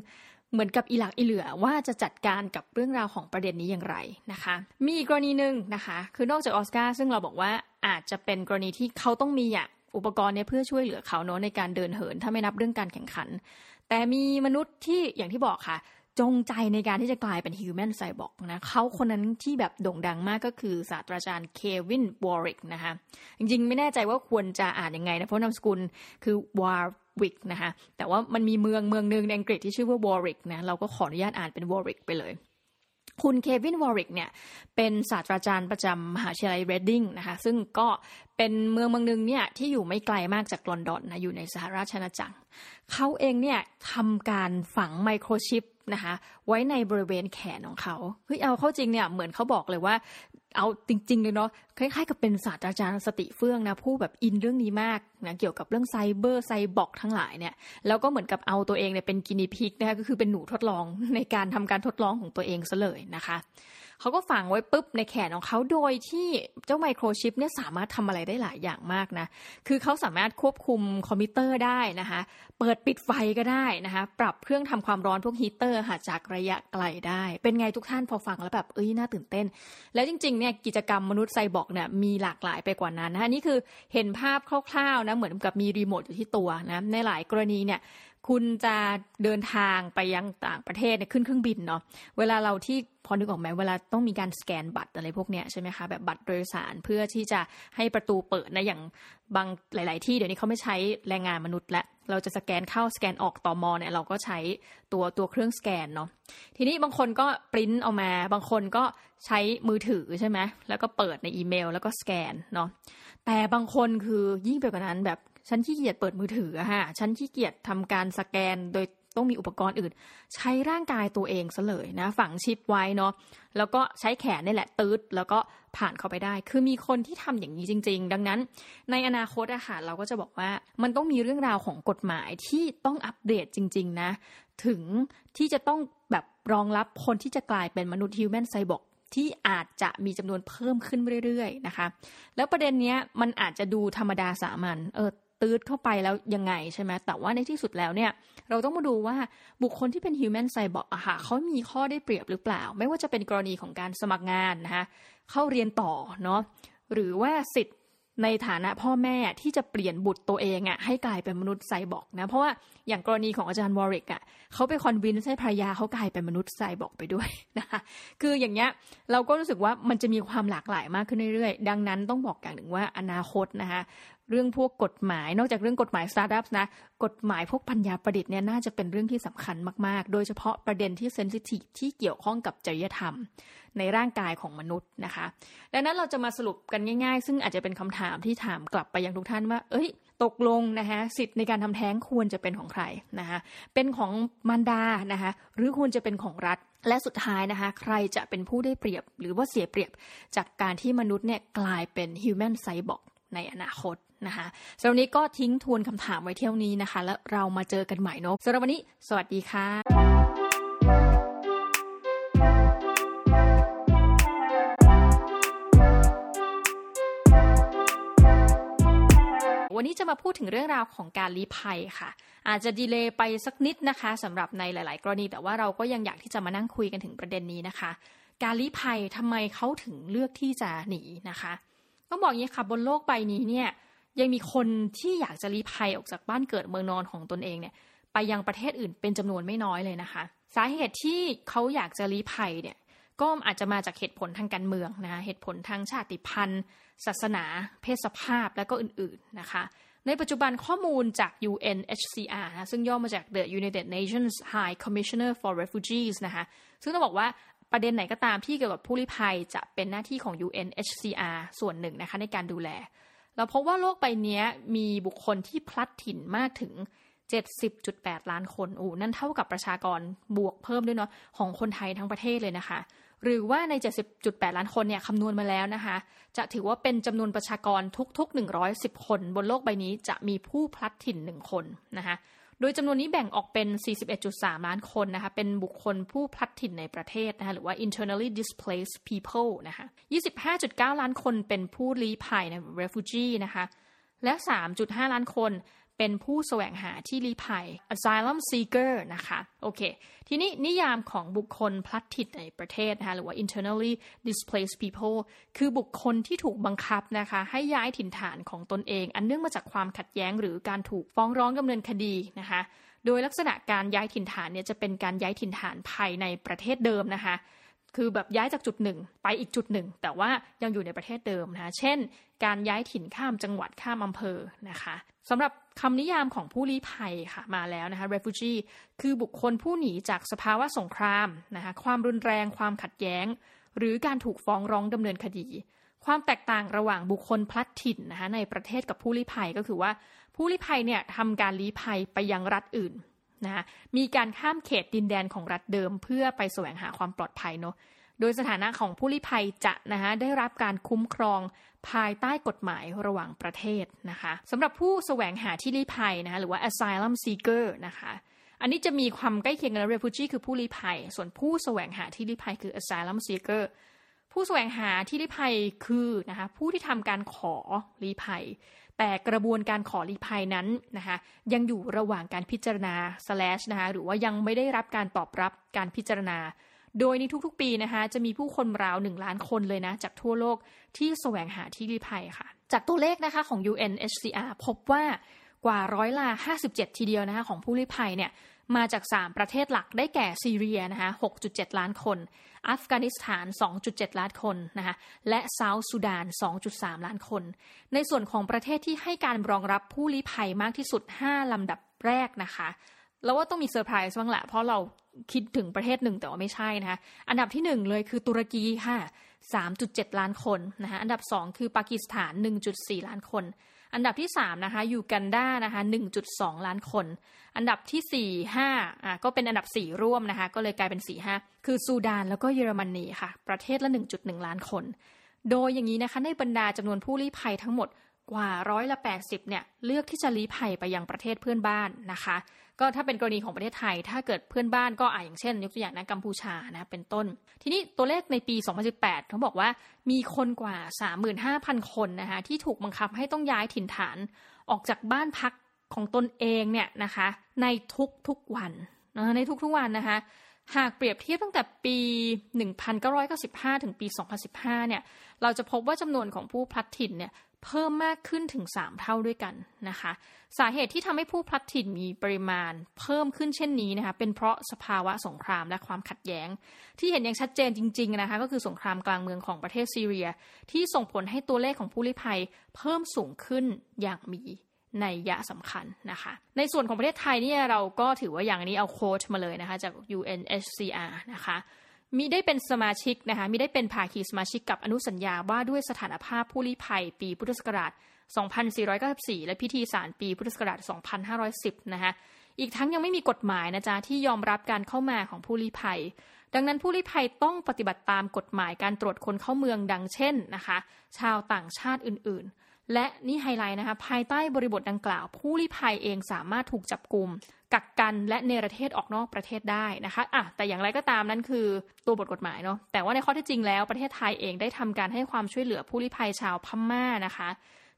เหมือนกับอีหลักอีเหลือว่าจะจัดการกับเรื่องราวของประเด็นนี้อย่างไรนะคะ มีกรณีหนึ่งนะคะ คือนอกจากออสการ์ซึ่งเราบอกว่าอาจจะเป็นกรณีที่เขาต้องมีอะอุปกรณ์เนี่ยเพื่อช่วยเหลือเขาเนาะในการเดินเหิน ถ้าไม่นับเรื่องการแข่งขัน แต่มีมนุษย์ที่อย่างที่บอกค่ะ จงใจในการที่จะกลายเป็น human cyborg นะเขาคนนั้นที่แบบโด่งดังมากก็คือศาสตราจารย์เควินวอริกนะคะ จริงๆ ไม่แน่ใจว่าควรจะอ่านยังไงนะ เพราะนามสกุลคือวอร์วิกนะคะแต่ว่ามันมีเมืองเมืองหนึ่งในอังกฤษที่ชื่อว่าวอริกนะเราก็ขออนุญาตอ่านเป็นวอริกไปเลยคุณเควินวอริกเนี่ยเป็นศาสตราจารย์ประจำมหาวิทยาลัยเรดดิ้งนะคะซึ่งก็เป็นเมืองเมืองหนึ่งเนี่ยที่อยู่ไม่ไกลมากจากลอนดอนนะอยู่ในสหราชอาณาจักรเขาเองเนี่ยทำการฝังไมโครชิป นะคะ ไว้ในบริเวณแขนของเขาเฮ้ยเอาเข้าจริงเนี่ยเหมือนเขาบอกเลยว่า เอาจริงๆเลยเนาะคล้ายๆกับเป็นศาสตราจารย์สติเฟื่องนะผู้แบบอินเรื่องนี้มากนะเกี่ยวกับเรื่อง cyber cyborg ทั้งหลายเนี่ยแล้วก็เหมือนกับเอาตัวเองเนี่ยเป็น guinea pig นะคะก็คือเป็นหนูทดลองในการทำการทดลองของตัวเองซะเลยนะคะ เขาก็ฝังไว้ปุ๊บในแขนของเขาโดยที่เจ้าไมโครชิปเนี่ยสามารถทำอะไรได้หลายอย่างมากนะ คือเขาสามารถควบคุมคอมพิวเตอร์ได้นะคะ เปิดปิดไฟก็ได้นะคะ ปรับเครื่องทำความร้อนพวกฮีเตอร์ค่ะจากระยะไกลได้ เป็นไงทุกท่านพอฟังแล้วแบบเอ้ยน่าตื่นเต้น แล้วจริงๆเนี่ยกิจกรรมมนุษย์ไซบอร์กเนี่ยมีหลากหลายไปกว่านั้นนะคะนี่คือเห็นภาพคร่าวๆนะเหมือนกับมีรีโมทอยู่ที่ตัวนะในหลายกรณีเนี่ยคุณจะเดินทางไปยังต่างประเทศเนี่ยขึ้นเครื่องบินเนาะเวลาเราที่พอนึกออกไหมเวลาต้องมีการสแกนบัตรอะไรพวกเนี้ยใช่ไหมคะแบบบัตรโดยสารเพื่อที่จะให้ประตูเปิดนะอย่างบางหลาย ๆ ที่เดี๋ยวนี้เขาไม่ใช้แรงงานมนุษย์และเราจะสแกนเข้าสแกนออกต่อมอเนี่ยเราก็ใช้ตัวตัวเครื่องสแกนเนาะทีนี้บางคนก็ปริ้นออกมา บางคนก็ใช้มือถือใช่ไหมแล้วก็เปิดในอีเมล แล้วก็สแกนเนาะแต่บางคนคือยิ่งไปกว่านั้นแบบ ฉันขี้เกียจเปิดมือถือฮะฉันขี้เกียจทำการสแกนโดยต้องมีอุปกรณ์อื่น ใช้ร่างกายตัวเองซะเลยนะ ฝังชิปไว้เนาะแล้วก็ใช้แขนนี่แหละตืดแล้วก็ผ่านเข้าไปได้ คือมีคนที่ทำอย่างนี้จริง ๆ ดังนั้น ในอนาคตอะค่ะเราก็จะบอกว่ามันต้องมีเรื่องราวของกฎหมายที่ต้องอัปเดตจริง ๆ นะ ถึงที่จะต้องแบบรองรับคนที่จะกลายเป็นมนุษย์ฮิวแมนไซบอร์กที่อาจจะมีจำนวนเพิ่มขึ้นเรื่อยๆนะคะ แล้วประเด็นเนี้ยมันอาจจะดูธรรมดาสามัญเออ ตืดเข้าไปแล้วยังไงใช่ไหมแต่ว่าในที่สุดแล้วเนี่ยเราต้องมาดูว่าบุคคลที่เป็น human cyborg อะค่ะเขามีข้อได้เปรียบหรือเปล่า ไม่ว่าจะเป็นกรณีของการสมัครงานนะคะเข้าเรียนต่อเนาะหรือว่าสิทธิ์ในฐานะพ่อแม่ที่จะเปลี่ยนบุตรตัวเองอะ่ะให้กลายเป็นมนุษย์ไซบอร์กนะเพราะว่าอย่างกรณีของอาจารย์วอริกอะ่ะเขาไปคอนวินให้ภรรยาเขากลายเป็นมนุษย์ไซบอร์กไปด้วยนะคะคืออย่างเงี้ยเราก็รู้สึกว่ามันจะมีความหลากหลายมากขึ้นเรื่อยๆ ดังนั้นต้องบอกอย่างหนึ่งว่าอนาคตนะคะ เรื่องพวกกฎหมาย นอกจากเรื่องกฎหมายสตาร์ทอัพนะ กฎหมายพวกปัญญาประดิษฐ์เนี่ยน่าจะเป็นเรื่องที่สำคัญมาก ๆ โดยเฉพาะประเด็นที่ sensitive ที่เกี่ยวข้องกับจริยธรรม ในร่างกายของมนุษย์นะคะ ดังนั้นเราจะมาสรุปกันง่าย ๆ ซึ่งอาจจะเป็นคำถามที่ถามกลับไปยังทุกท่านว่า เอ้ย ตกลงนะคะสิทธิ์ในการทำแท้งควรจะเป็นของใครนะคะเป็นของมารดานะคะหรือควรจะเป็นของรัฐและสุดท้ายนะคะ ใครจะเป็นผู้ได้เปรียบหรือว่าเสียเปรียบจากการที่มนุษย์เนี่ยกลายเป็น human cyborg ในอนาคตนะคะสำหรับวันนี้ก็ทิ้งทวนคำถามไว้เที่ยวนี้นะคะ แล้วเรามาเจอกันใหม่นกสำหรับวันนี้ สวัสดีค่ะวันนี้จะมาพูดถึงเรื่องราวของการลี้ภัยค่ะ อาจจะดีเลย์ไปสักนิดนะคะสำหรับในหลาย ๆ กรณี แต่ว่าเราก็ยังอยากที่จะมานั่งคุยกันถึงประเด็นนี้นะคะ การลี้ภัยทำไมเขาถึงเลือกที่จะหนีนะคะ ต้องบอกอย่างนี้ค่ะบนโลกใบนี้เนี่ยยังมีคนที่อยากจะลี้ภัยออกจากบ้านเกิดเมืองนอนของตนเองเนี่ยไปยังประเทศอื่นเป็นจำนวนไม่น้อยเลยนะคะ สาเหตุที่เขาอยากจะลี้ภัยเนี่ยก็อาจจะมาจากเหตุผลทางการเมืองนะคะเหตุผลทางชาติพันธุ์ ศาสนา เพศสภาพและก็อื่นๆนะคะในปัจจุบันข้อมูลจาก UNHCR นะซึ่งย่อมาจาก The United Nations High Commissioner for Refugees นะคะซึ่งต้องบอกว่า ประเด็นไหนก็ตามที่เกี่ยวกับผู้ลี้ภัยจะเป็นหน้าที่ของ UNHCR ส่วนหนึ่งนะคะในการดูแล เราพบว่าโลกใบนี้มีบุคคลที่พลัดถิ่นมากถึง 70.8 ล้านคนอ้นั่นเท่ากับประชากรบวกเพิ่มด้วยเนาะของคนไทยทั้งประเทศเลยนะคะ หรือว่าใน 70.8 ล้านคนเนี่ยคำนวณมาแล้วนะคะ จะถือว่าเป็นจำนวนประชากรทุกๆ 110 คน บนโลกใบนี้จะมีผู้พลัดถิ่น1คนนะคะ โดยจำนวนนี้แบ่งออกเป็น 41.3 ล้านคนนะคะเป็นบุคคลผู้พลัดถิ่นในประเทศนะคะหรือว่า internally displaced people นะคะ25.9 ล้านคนเป็นผู้ลี้ภัยนะ refugee นะคะและ 3.5 ล้านคน เป็นผู้แสวงหาที่ลี้ภัย asylum seeker นะคะ โอเค ทีนี้นิยามของบุคคลพลัดถิ่นในประเทศนะคะหรือว่า internally displaced people คือบุคคลที่ถูกบังคับนะคะ ให้ย้ายถิ่นฐานของตนเอง อันเนื่องมาจากความขัดแย้งหรือการถูกฟ้องร้องดำเนินคดีนะคะโดยลักษณะการย้ายถิ่นฐานเนี่ยจะเป็นการย้ายถิ่นฐานภายในประเทศเดิมนะคะคือแบบย้ายจากจุดหนึ่งไปอีกจุดหนึ่ง แต่ว่ายังอยู่ในประเทศเดิมนะคะเช่น การย้ายถิ่นข้ามจังหวัดข้ามอำเภอนะคะสำหรับ คำนิยามของผู้ลี้ภัยค่ะมาแล้วนะคะ refugee คือบุคคลผู้หนีจากสภาวะสงครามนะคะความรุนแรงความขัดแย้ง หรือการถูกฟ้องร้องดำเนินคดี ความแตกต่างระหว่างบุคคลพลัดถิ่นนะคะในประเทศกับผู้ลี้ภัยก็คือว่า ผู้ลี้ภัยเนี่ยทำการลี้ภัยไปยังรัฐอื่นนะคะมีการข้ามเขตดินแดนของรัฐเดิมเพื่อไปแสวงหาความปลอดภัยเนาะ โดยสถานะของผู้ลี้ภัยจะนะคะได้รับการคุ้มครองภายใต้กฎหมายระหว่างประเทศนะคะสำหรับผู้แสวงหาที่ลี้ภัยนะคะหรือว่า asylum seeker นะคะอันนี้จะมีความใกล้เคียงกัน refugee คือผู้ลี้ภัย ส่วนผู้แสวงหาที่ลี้ภัยคือ asylum seeker ผู้แสวงหาที่ลี้ภัยคือนะคะผู้ที่ทำการขอลี้ภัย แต่กระบวนการขอลี้ภัยนั้นนะคะยังอยู่ระหว่างการพิจารณา slash นะคะหรือว่ายังไม่ได้รับการตอบรับการพิจารณา โดยในทุกๆปีนะคะจะมีผู้คนราวหนึ่งล้านคนเลยนะ จากทั่วโลกที่แสวงหาที่ลี้ภัยค่ะ จากตัวเลขนะคะของ UNHCR พบว่ากว่าร้อยละ 57 ทีเดียวนะคะของผู้ลี้ภัยเนี่ยมาจาก 3 ประเทศหลักได้แก่ซีเรียนะคะ 6.7 ล้านคน อัฟกานิสถาน 2.7 ล้านคนนะคะ และเซาท์สุดาน 2.3 ล้านคน ในส่วนของประเทศที่ให้การรองรับผู้ลี้ภัยมากที่สุด 5 ลำดับแรกนะคะ แล้วว่าต้องมีเซอร์ไพรส์บ้างแหละ เพราะเราคิดถึงประเทศหนึ่งแต่ว่าไม่ใช่นะคะ อันดับที่1เลยคือตุรกีค่ะ 3.7 ล้านคนนะคะอันดับ2คือปากีสถาน 1.4 ล้านคน อันดับที่3นะคะยูกันดานะคะ 1.2 ล้านคน อันดับที่4 5อะก็เป็นอันดับ4ร่วมนะคะ ก็เลยกลายเป็น4 5คือซูดานแล้วก็เยอรมนีค่ะ ประเทศละ 1.1 ล้านคน โดยอย่างนี้นะคะในบรรดาจำนวนผู้ลี้ภัยทั้งหมดกว่าร้อยละ80เนี่ยเลือกที่จะลี้ภัยไปยังประเทศเพื่อนบ้านนะคะ ก็ถ้าเป็นกรณีของประเทศไทย ถ้าเกิดเพื่อนบ้านก็อ่าอย่างเช่น ยกตัวอย่างนะกัมพูชานะเป็นต้น ทีนี้ตัวเลขในปี 2018เขาบอกว่ามีคนกว่า 35,000 คนนะคะที่ถูกบังคับให้ต้องย้ายถิ่นฐานออกจากบ้านพักของตนเองเนี่ยนะคะในทุกๆวันในทุกๆวันนะคะหากเปรียบเทียบตั้งแต่ปี 1995 ถึงปี 2015 เนี่ย เราจะพบว่าจำนวนของผู้พลัดถิ่นเนี่ย เพิ่มมากขึ้นถึง 3 เท่าด้วยกันนะคะ สาเหตุที่ทำให้ผู้พลัดถิ่นมีปริมาณเพิ่มขึ้นเช่นนี้นะคะ เป็นเพราะสภาวะสงครามและความขัดแย้ง ที่เห็นอย่างชัดเจนจริง ๆนะคะ ก็คือสงครามกลางเมืองของประเทศซีเรีย ที่ส่งผลให้ตัวเลขของผู้ลี้ภัยเพิ่มสูงขึ้นอย่างมีในยะสำคัญนะคะ ในส่วนของประเทศไทยเนี่ยเราก็ถือว่าอย่างนี้เอาโค้ดมาเลยนะคะจาก UNHCR นะคะ มีได้เป็นสมาชิกนะคะมีได้เป็นภาคีสมาชิกกับอนุสัญญาว่าด้วยสถานภาพผู้ลี้ภัยปีพุทธศักราช 2494 และพิธีสารปีพุทธศักราช 2510 นะคะอีกทั้งยังไม่มีกฎหมายนะจ๊ะที่ยอมรับการเข้ามาของผู้ลี้ภัย ดังนั้นผู้ลี้ภัยต้องปฏิบัติตามกฎหมายการตรวจคนเข้าเมืองดังเช่นนะคะ ชาวต่างชาติอื่นๆ และนี่ไฮไลท์นะคะภายใต้บริบทดังกล่าว ผู้ลี้ภัยเองสามารถถูกจับกลุ่ม กักกันและเนรเทศออกนอกประเทศได้นะคะอะแต่อย่างไรก็ตามนั้นคือตัวบทกฎหมายเนาะ แต่ว่าในข้อที่จริงแล้วประเทศไทยเองได้ทำการให้ความช่วยเหลือผู้ลี้ภัยชาวพม่านะคะ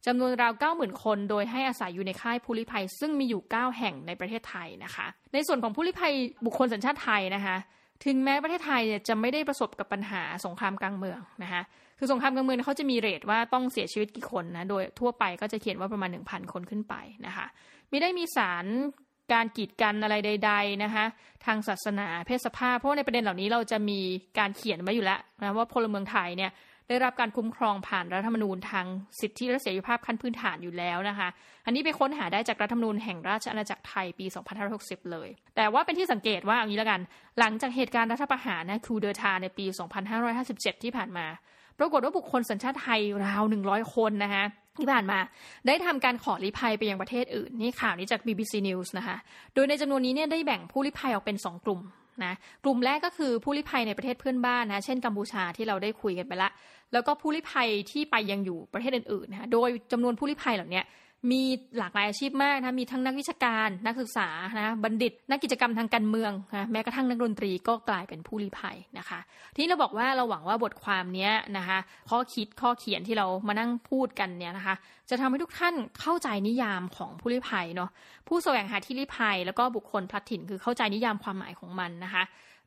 จำนวนราว90,000 คน โดยให้อาศัยอยู่ในค่ายผู้ลี้ภัย ซึ่งมีอยู่ 9 แห่งในประเทศไทยนะคะ ในส่วนของผู้ลี้ภัยบุคคลสัญชาติไทยนะคะ ถึงแม้ประเทศไทยจะไม่ได้ประสบกับปัญหาสงครามกลางเมืองนะคะคือสงครามกลางเมืองเขาจะมีเรทว่าต้องเสียชีวิตกี่คนนะ โดยทั่วไปก็จะเขียนว่าประมาณ 1,000 คนขึ้นไปนะคะ มีได้มีสาร การกีดกันอะไรใด ๆนะคะ ทางศาสนาเพศสภาพ เพราะในประเด็นเหล่านี้เราจะมีการเขียนไว้อยู่แล้วนะว่าพลเมืองไทยเนี่ยได้รับการคุ้มครองผ่านรัฐธรรมนูญทางสิทธิและเสรีภาพขั้นพื้นฐานอยู่แล้วนะคะ อันนี้ไปค้นหาได้จากรัฐธรรมนูญแห่งราชอาณาจักรไทยปี 2560 เลย แต่ว่าเป็นที่สังเกตว่าอย่างนี้แล้วกัน หลังจากเหตุการณ์รัฐประหารนะคูเดอร์ทาในปี 2557 ที่ผ่านมา ปรากฏว่าบุคคลสัญชาติไทยราว100คนนะคะที่ผ่านมา ได้ทำการขอลี้ภัยไปยังประเทศอื่น นี่ข่าวนี้จาก BBC News นะคะโดยในจำนวนนี้เนี่ยได้แบ่งผู้ลี้ภัยออกเป็น 2 กลุ่มนะกลุ่มแรกก็คือผู้ลี้ภัยในประเทศเพื่อนบ้านนะเช่นกัมพูชาที่เราได้คุยกันไปละ แล้วก็ผู้ลี้ภัยที่ไปยังอยู่ประเทศอื่นๆนะโดยจำนวนผู้ลี้ภัยเหล่านี้ มีหลากหลายอาชีพมากนะมีทั้งนักวิชาการนักศึกษานะบัณฑิต นักกิจกรรมทางการเมืองนะแม้กระทั่งนักดนตรีก็กลายเป็นผู้ลี้ภัยนะคะ ทีนี้เราบอกว่าเราหวังว่าบทความนี้นะคะข้อคิดข้อเขียนที่เรามานั่งพูดกันเนี่ยนะคะ จะทำให้ทุกท่านเข้าใจนิยามของผู้ลี้ภัยเนาะผู้แสวงหาที่ลี้ภัย แล้วก็บุคคลพลัดถิ่นคือเข้าใจนิยามความหมายของมันนะคะ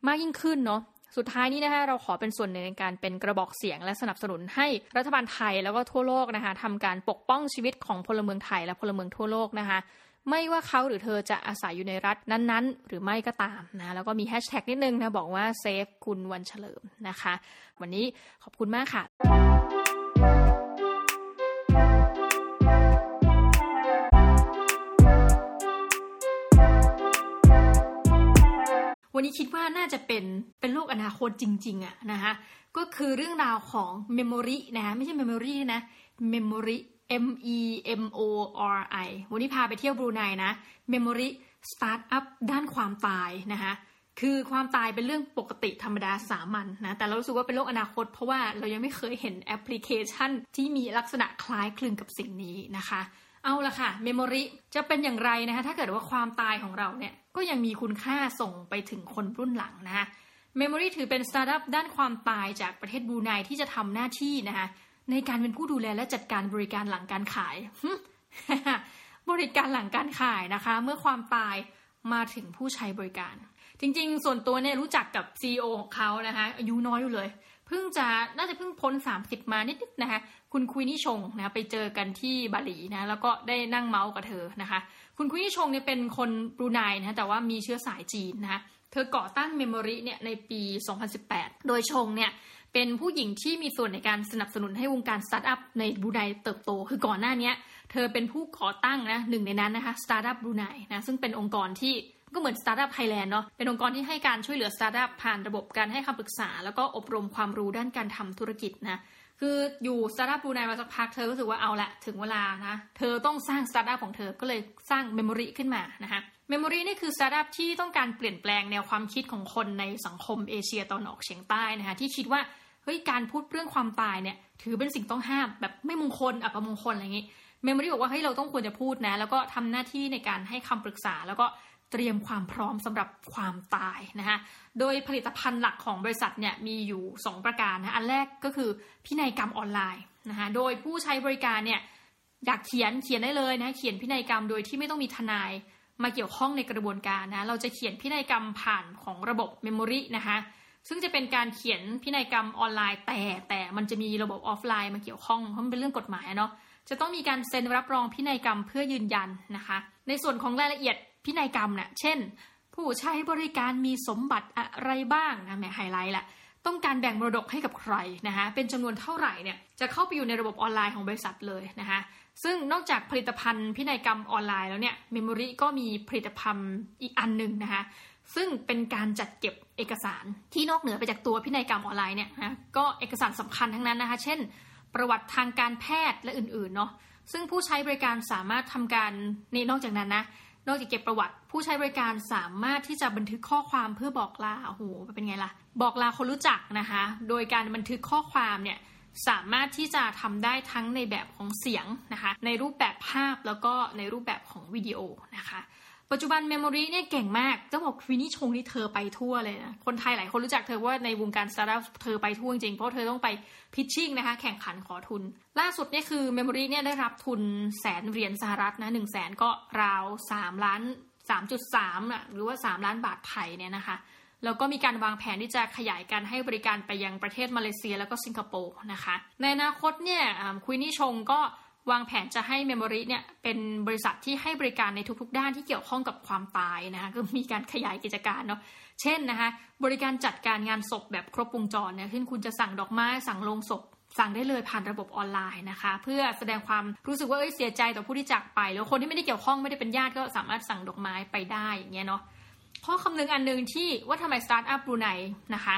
มากยิ่งขึ้นเนาะ สุดท้ายนี้นะคะเราขอเป็นส่วนหนึ่งในการเป็นกระบอกเสียงและสนับสนุนให้รัฐบาลไทยแล้วก็ทั่วโลกนะคะทำการปกป้องชีวิตของพลเมืองไทยและพลเมืองทั่วโลกนะคะไม่ว่าเขาหรือเธอจะอาศัยอยู่ในรัฐนั้นๆ หรือไม่ก็ตามนะ แล้วก็มีแฮชแท็กนิดนึงนะ บอกว่าเซฟคุณวันเฉลิมนะคะ วันนี้ขอบคุณมากค่ะ วันนี้คิดว่าน่าจะเป็นเป็นโลกอนาคตจริงๆอะนะคะก็คือเรื่องราวของ Memory นะคะไม่ใช่ Memory นะ Memory M E M O R I วันนี้พาไปเที่ยวบรูไนนะ Memory Startup ด้านความตายนะคะคือความตายเป็นเรื่องปกติธรรมดาสามัญนะแต่เรารู้สึกว่าเป็นโลกอนาคต เพราะว่าเรายังไม่เคยเห็นแอปพลิเคชันที่มีลักษณะคล้ายคลึงกับสิ่งนี้นะคะ เอาละค่ะ Memori จะเป็นอย่างไรนะคะถ้าเกิดว่าความตายของเราเนี่ยก็ยังมีคุณค่าส่งไปถึงคนรุ่นหลังนะคะ Memori ถือเป็นสตาร์ทอัพด้านความตายจากประเทศบรูไนที่จะทำหน้าที่นะคะในการเป็นผู้ดูแลและจัดการบริการหลังการขาย บริการหลังการขายนะคะ เมื่อความตายมาถึงผู้ใช้บริการ จริงๆ ส่วนตัวเนี่ยรู้จักกับ CEO ของเขานะคะอายุน้อยอยู่เลย เพิ่งจะน่าจะเพิ่งพ้น 30 มานิดๆนะคะ คุณ Queenie Chong นะไปเจอกันที่บาหลีนะแล้วก็ได้นั่งเม้าท์กับเธอนะคะ คุณ Queenie Chong เนี่ยเป็นคนบรูไนนะแต่ว่ามีเชื้อสายจีนนะคะเธอก่อตั้ง Memori เนี่ยในปี 2018 โดยชงเนี่ยเป็นผู้หญิงที่มีส่วนในการสนับสนุนให้วงการสตาร์ทอัพในบรูไนเติบโต คือก่อนหน้านี้เธอเป็นผู้ก่อตั้งนะหนึ่งในนั้นนะคะ Startup Brunei นะซึ่งเป็นองค์กรที่ก็เหมือน Startup Thailand เนาะ เป็นองค์กรที่ให้การช่วยเหลือสตาร์ทอัพผ่านระบบการให้คำปรึกษา แล้วก็อบรมความรู้ด้านการทำธุรกิจนะ คืออยู่ Startup Brunei มาสักพักเธอรู้สึกว่าเอาละถึงเวลานะ เธอต้องสร้างสตาร์ทอัพของเธอก็เลยสร้าง Memori ขึ้นมานะคะ Memori นี่คือสตาร์ทอัพที่ต้องการเปลี่ยนแปลงแนวความคิดของคนในสังคมเอเชียตะวันออกเฉียงใต้นะคะที่คิดว่าเฮ้ยการพูดเรื่องความตายเนี่ย ถือเป็นสิ่งต้องห้ามแบบไม่มงคลอัปมงคลอะไรอย่างนี้ Memori บอกว่าเฮ้ยเราต้องควรจะพูดนะ แล้วก็ทำหน้าที่ในการให้คำปรึกษาแล้วก็ เตรียมความพร้อมสำหรับความตายนะคะโดยผลิตภัณฑ์หลักของบริษัทเนี่ยมีอยู่ 2 ประการนะอันแรกก็คือพินัยกรรมออนไลน์นะคะโดยผู้ใช้บริการเนี่ยอยากเขียนเขียนได้เลยนะเขียนพินัยกรรมโดยที่ไม่ต้องมีทนายมาเกี่ยวข้องในกระบวนการนะเราจะเขียนพินัยกรรมผ่านของระบบ Memori นะคะซึ่งจะเป็นการเขียนพินัยกรรมออนไลน์ แต่แต่มันจะมีระบบออฟไลน์มาเกี่ยวข้องเพราะมันเป็นเรื่องกฎหมายเนาะจะต้องมีการเซ็นรับรองพินัยกรรมเพื่อยืนยันนะคะ ในส่วนของรายละเอียด พินัยกรรมเนี่ยเช่น ผู้ใช้บริการมีสมบัติอะไรบ้างนะแม่ไฮไลท์แหละต้องการแบ่งมรดกให้กับใครนะคะเป็นจำนวนเท่าไหร่เนี่ยจะเข้าไปอยู่ในระบบออนไลน์ของบริษัทเลยนะคะซึ่งนอกจากผลิตภัณฑ์พินัยกรรมออนไลน์แล้วเนี่ย Memori ก็มีผลิตภัณฑ์อีกอันหนึ่งนะคะซึ่งเป็นการจัดเก็บเอกสารที่นอกเหนือไปจากตัวพินัยกรรมออนไลน์เนี่ยนะก็เอกสารสำคัญทั้งนั้นนะคะ เช่น ประวัติทางการแพทย์และอื่นๆเนาะซึ่งผู้ใช้บริการสามารถทำการนี่นอกจากนั้นนะ นอกจากเก็บประวัติ ผู้ใช้บริการสามารถที่จะบันทึกข้อความเพื่อบอกลาโอ้โหเป็นไงล่ะ บอกลาคนรู้จักนะคะ โดยการบันทึกข้อความเนี่ยสามารถที่จะทำได้ทั้งในแบบของเสียงนะคะ ในรูปแบบภาพแล้วก็ในรูปแบบของวิดีโอนะคะ ปัจจุบัน Memori เนี่ยเก่งมากจะบอก Queenie Chong นี่เธอไปทั่วเลยนะ คนไทยหลายคนรู้จักเธอว่าในวงการสตาร์ทอัพเธอไปทั่วจริงเพราะเธอต้องไป pitching นะคะ แข่งขันขอทุน ล่าสุดเนี่ยคือ Memori เนี่ยได้รับทุนแสนเหรียญสหรัฐนะหนึ่งแสนก็ราวสามล้านสามจุดสามอะหรือว่าสามล้านบาทไทยเนี่ยนะคะแล้วก็มีการวางแผนที่จะขยายการให้บริการไปยังประเทศมาเลเซียแล้วก็สิงคโปร์นะคะ ในอนาคตเนี่ย Queenie Chong ก็ วางแผนจะให้ Memori เนี่ยเป็นบริษัทที่ให้บริการในทุกๆ ด้านที่เกี่ยวข้องกับความตายนะคะก็มีการขยายกิจการเนาะเช่นนะคะบริการจัดการงานศพแบบครบวงจรเนี่ยเช่นคุณจะสั่งดอกไม้สั่งโลงศพสั่งได้เลยผ่านระบบออนไลน์นะคะ เพื่อแสดงความรู้สึกว่าเอ้ยเสียใจต่อผู้ที่จากไป แล้วคนที่ไม่ได้เกี่ยวข้องไม่ได้เป็นญาติก็สามารถสั่งดอกไม้ไปได้อย่างเงี้ยเนาะข้อคำนึงอันหนึ่งที่ว่าทำไมสตาร์ทอัพบรูไนนะคะ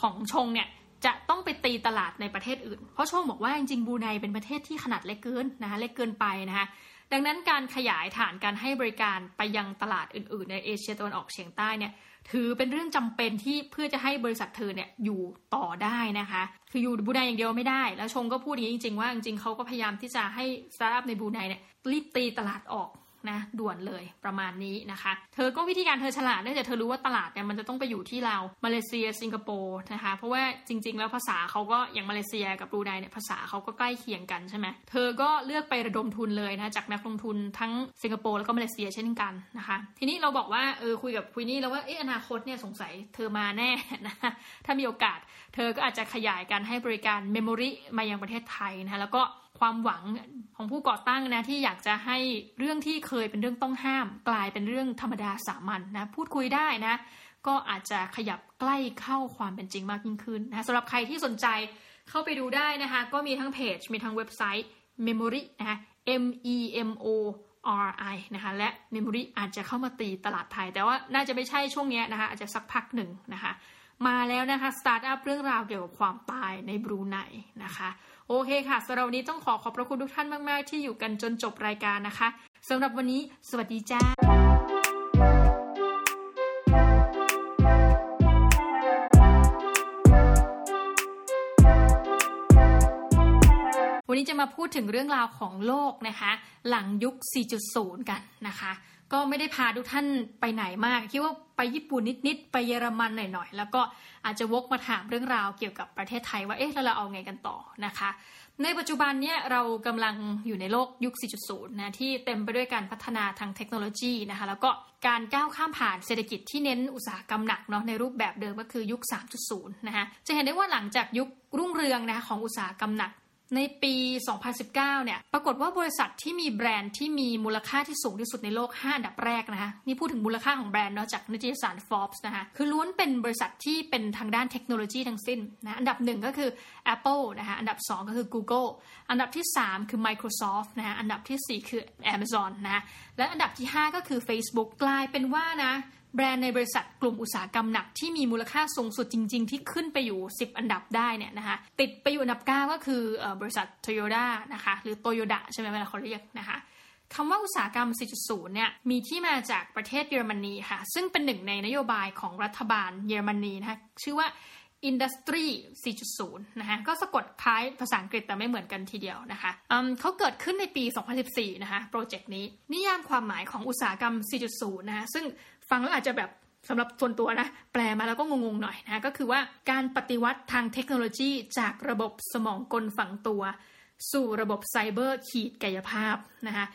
ของชงเนี่ย จะต้องไปตีตลาดในประเทศอื่น เพราะชงบอกว่าจริงๆบรูไนเป็นประเทศที่ขนาดเล็กเกินนะคะเล็กเกินไปนะคะดังนั้นการขยายฐานการให้บริการไปยังตลาดอื่นๆ ในเอเชียตะวันออกเฉียงใต้เนี่ยถือเป็นเรื่องจำเป็นที่เพื่อจะให้บริษัทเธอเนี่ยอยู่ต่อได้นะคะ คืออยู่บรูไนอย่างเดียวไม่ได้ แล้วชงก็พูดอย่างนี้จริง ๆ ว่าจริงๆเขาก็พยายามที่จะให้สตาร์ทอัพในบรูไนเนี่ยรีบตีตลาดออก นะด่วนเลยประมาณนี้นะคะ เธอก็วิธีการเธอฉลาดเนื่องจากเธอรู้ว่าตลาดเนี่ยมันจะต้องไปอยู่ที่เรามาเลเซียสิงคโปร์นะคะเพราะว่าจริง ๆ แล้วภาษาเขาก็อย่างมาเลเซียกับบรูไนเนี่ยภาษาเขาก็ใกล้เคียงกันใช่ไหมเธอก็เลือกไประดมทุนเลยนะจากนักลงทุนทั้งสิงคโปร์แล้วก็มาเลเซียเช่นกันนะคะทีนี้เราบอกว่าเออคุยกับ Queenie แล้วว่าเอออนาคตเนี่ยสงสัยเธอมาแน่นะถ้ามีโอกาส เธอก็อาจจะขยายการให้บริการ Memori มายังประเทศไทยนะคะแล้วก็ ความหวังของผู้ก่อตั้งนะที่อยากจะให้เรื่องที่เคยเป็นเรื่องต้องห้าม กลายเป็นเรื่องธรรมดาสามัญนะพูดคุยได้นะ ก็อาจจะขยับใกล้เข้าความเป็นจริงมากยิ่งขึ้นนะสำหรับใครที่สนใจเข้าไปดูได้นะคะ ก็มีทั้งเพจ มีทั้งเว็บไซต์ Memory นะคะ M E M O R I นะคะและ Memory อาจจะเข้ามาตีตลาดไทย แต่ว่าน่าจะไม่ใช่ช่วงนี้นะคะ อาจจะสักพักหนึ่งนะคะ มาแล้วนะคะสตาร์ทอัพเรื่องราวเกี่ยวกับความตายในบรูไนนะคะ โอเคค่ะสำหรับวันนี้ต้องขอขอบพระคุณทุกท่านมาก ๆ ที่อยู่กันจนจบรายการนะคะสำหรับวันนี้ สวัสดีจ้าวันนี้จะมาพูดถึงเรื่องราวของโลกนะคะ หลังยุค 4.0 กันนะคะ ก็ไม่ได้พาทุกท่านไปไหนมาก คิดว่าไปญี่ปุ่นนิดๆไปเยอรมันหน่อยๆ แล้วก็อาจจะวกมาถามเรื่องราวเกี่ยวกับประเทศไทยว่าเอ๊ะแล้วเราเอาไงกันต่อนะคะ ในปัจจุบันเนี่ยเรากำลังอยู่ในโลกยุค 4.0 นะที่เต็มไปด้วยการพัฒนาทางเทคโนโลยีนะคะแล้วก็การก้าวข้ามผ่านเศรษฐกิจที่เน้นอุตสาหกรรมหนักเนาะในรูปแบบเดิมก็คือยุค 3.0 นะคะจะเห็นได้ว่าหลังจากยุครุ่งเรืองนะของอุตสาหกรรมหนัก ในปี 2019 เนี่ย ปรากฏว่าบริษัทที่มีแบรนด์ที่มีมูลค่าที่สูงที่สุดในโลก 5 อันดับแรกนะคะ นี่พูดถึงมูลค่าของแบรนด์เนาะจากนิตยสาร Forbes นะคะ คือล้วนเป็นบริษัทที่เป็นทางด้านเทคโนโลยีทั้งสิ้นนะ อันดับหนึ่งก็คือ Apple นะคะ อันดับ 2 ก็คือ Google อันดับที่ 3 คือ Microsoft นะคะ อันดับที่ 4 คือ Amazon นะ และอันดับที่ 5 ก็คือ Facebook กลายเป็นว่านะ แบรนด์ในบริษัทกลุ่มอุตสาหกรรมหนักที่มีมูลค่าสูงสุดจริง ๆ ที่ขึ้นไปอยู่ 10 อันดับได้เนี่ยนะคะติดไปอยู่อันดับ 9 ก็คือบริษัทโตโยต้านะคะหรือโตโยดะใช่ไหมเวลาเขาเรียกนะคะคำว่าอุตสาหกรรม 4.0 เนี่ย มีที่มาจากประเทศเยอรมนีค่ะ ซึ่งเป็นหนึ่งในนโยบายของรัฐบาลเยอรมนีนะคะ ชื่อว่า Industry 4.0 นะคะ ก็สะกดคล้ายภาษาอังกฤษแต่ไม่เหมือนกันทีเดียวนะคะเขาเกิดขึ้นในปี 2014 นะคะ โปรเจกต์นี้ นิยามความหมายของอุตสาหกรรม 4.0 นะคะ ซึ่ง ฟังแล้วอาจจะแบบสำหรับส่วนตัวนะ แปลมาแล้วก็งงๆหน่อยนะก็คือว่าการปฏิวัติทางเทคโนโลยีจากระบบสมองกลฝังตัว สู่ระบบไซเบอร์ขีดกายภาพนะคะ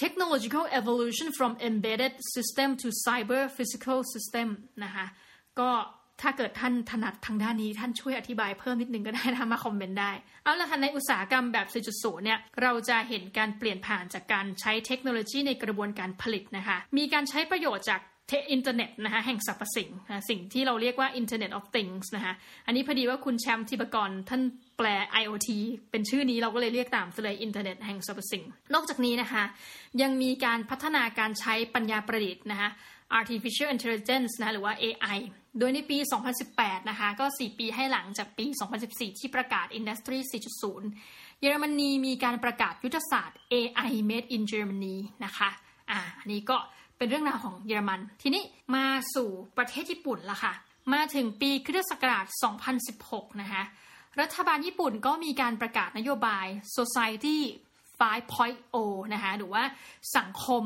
technological evolution from embedded system to cyber physical system นะคะก็ถ้าเกิดท่านถนัดทางด้านนี้ท่านช่วยอธิบายเพิ่มนิดนึงก็ได้นะมาคอมเมนต์ได้ เอาละค่ะในอุตสาหกรรมแบบ 4.0 เนี่ย เราจะเห็นการเปลี่ยนผ่านจากการใช้เทคโนโลยีในกระบวนการผลิตนะคะ มีการใช้ประโยชน์จาก เทอินเทอร์เน็ตนะคะแห่งสรรพสิ่งนะสิ่งที่เราเรียกว่า Internet of Things นะคะอันนี้พอดีว่าคุณแชมป์ทีปกรท่านแปล IoT เป็นชื่อนี้เราก็เลยเรียกตามเลยอินเทอร์เน็ตแห่งสรรพสิ่ง นอกจากนี้นะคะยังมีการพัฒนาการใช้ปัญญาประดิษฐ์นะคะ artificial intelligence นะหรือว่า AI โดยในปี 2018 นะคะก็ 4 ปีให้หลังจากปี 2014 ที่ประกาศ Industry 4.0 เยอรมนีมีการประกาศยุทธศาสตร์ AI Made in Germany นะคะอ่าอันนี้ก็ เป็นเรื่องราวของเยอรมัน ทีนี้มาสู่ประเทศญี่ปุ่นละค่ะ มาถึงปีคริสตศักราช 2016 นะคะรัฐบาลญี่ปุ่นก็มีการประกาศนโยบาย Society 5.0 นะคะหรือว่าสังคม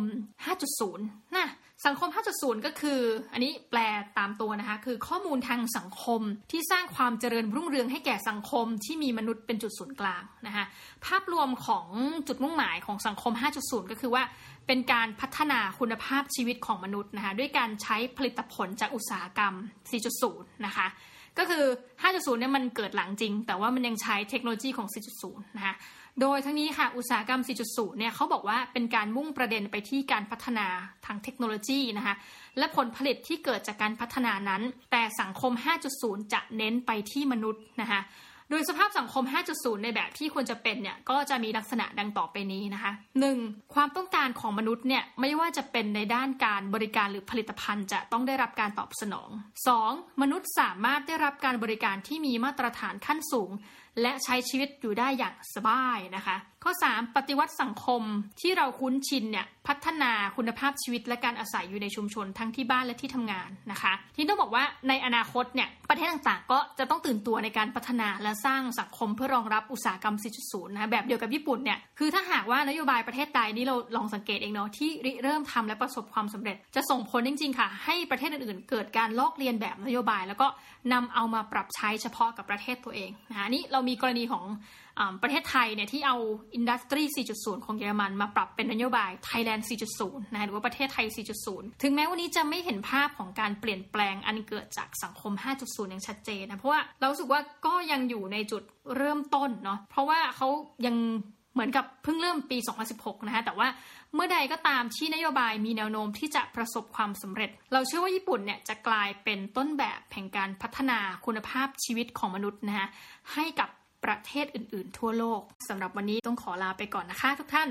5.0นะ สังคม 5.0 ก็คือ อันนี้แปลตามตัวนะคะ คือข้อมูลทางสังคมที่สร้างความเจริญรุ่งเรืองให้แก่สังคมที่มีมนุษย์เป็นจุดศูนย์กลางนะคะภาพรวมของจุดมุ่งหมายของสังคม 5.0 ก็คือว่าเป็นการพัฒนาคุณภาพชีวิตของมนุษย์นะคะด้วยการใช้ผลิตผลจากอุตสาหกรรม 4.0 นะคะ ก็คือ 5.0 เนี่ยมันเกิดหลังจริง แต่ว่ามันยังใช้เทคโนโลยีของ 4.0 นะคะ โดยทั้งนี้ค่ะ อุตสาหกรรม 4.0 เนี่ยเขาบอกว่าเป็นการมุ่งประเด็นไปที่การพัฒนาทางเทคโนโลยีนะคะ และผลผลิตที่เกิดจากการพัฒนานั้น แต่สังคม 5.0 จะเน้นไปที่มนุษย์นะคะ โดยสภาพสังคม 5.0 ในแบบที่ควรจะเป็นเนี่ยก็จะมีลักษณะดังต่อไปนี้นะคะ 1. ความต้องการของมนุษย์เนี่ยไม่ว่าจะเป็นในด้านการบริการหรือผลิตภัณฑ์ จะต้องได้รับการตอบสนอง 2. มนุษย์สามารถได้รับการบริการที่มีมาตรฐานขั้นสูง และใช้ชีวิตอยู่ได้อย่างสบายนะคะข้อ 3. ปฏิวัติสังคมที่เราคุ้นชินเนี่ยพัฒนาคุณภาพชีวิตและการอาศัยอยู่ในชุมชนทั้งที่บ้านและที่ทำงานนะคะที่ต้องบอกว่าในอนาคตเนี่ยประเทศต่างๆ ก็จะต้องตื่นตัวในการพัฒนาและสร้างสังคมเพื่อรองรับอุตสาหกรรม 4.0 นะแบบเดียวกับญี่ปุ่นเนี่ยคือถ้าหากว่านโยบายประเทศใดนี่เราลองสังเกตเองเนาะที่ริเริ่มทำและประสบความสำเร็จ จะส่งผลจริง ๆ ค่ะ ให้ประเทศอื่นๆ เกิดการลอกเลียนแบบนโยบาย แล้วก็นำเอามาปรับใช้เฉพาะกับประเทศตัวเองนะคะนี่เรามีกรณีของ ประเทศไทยเนี่ยที่เอาอินดัสทรี 4.0 ของเยอรมันมาปรับเป็นนโยบาย Thailand 4.0 นะหรือว่าประเทศไทย 4.0 ถึงแม้วันนี้จะไม่เห็นภาพของการเปลี่ยนแปลงอันเกิดจากสังคม 5.0 อย่างชัดเจนนะเพราะว่าเราสึกว่าก็ยังอยู่ในจุดเริ่มต้นเนาะเพราะว่าเขายังเหมือนกับเพิ่งเริ่มปี 2016 นะคะแต่ว่าเมื่อใดก็ตามที่นโยบายมีแนวโน้มที่จะประสบความสำเร็จ เราเชื่อว่าญี่ปุ่นเนี่ยจะกลายเป็นต้นแบบแห่งการพัฒนาคุณภาพชีวิตของมนุษย์นะคะให้กับ ประเทศอื่น ๆ ทั่วโลกสำหรับวันนี้ต้องขอลาไปก่อนนะคะทุกท่าน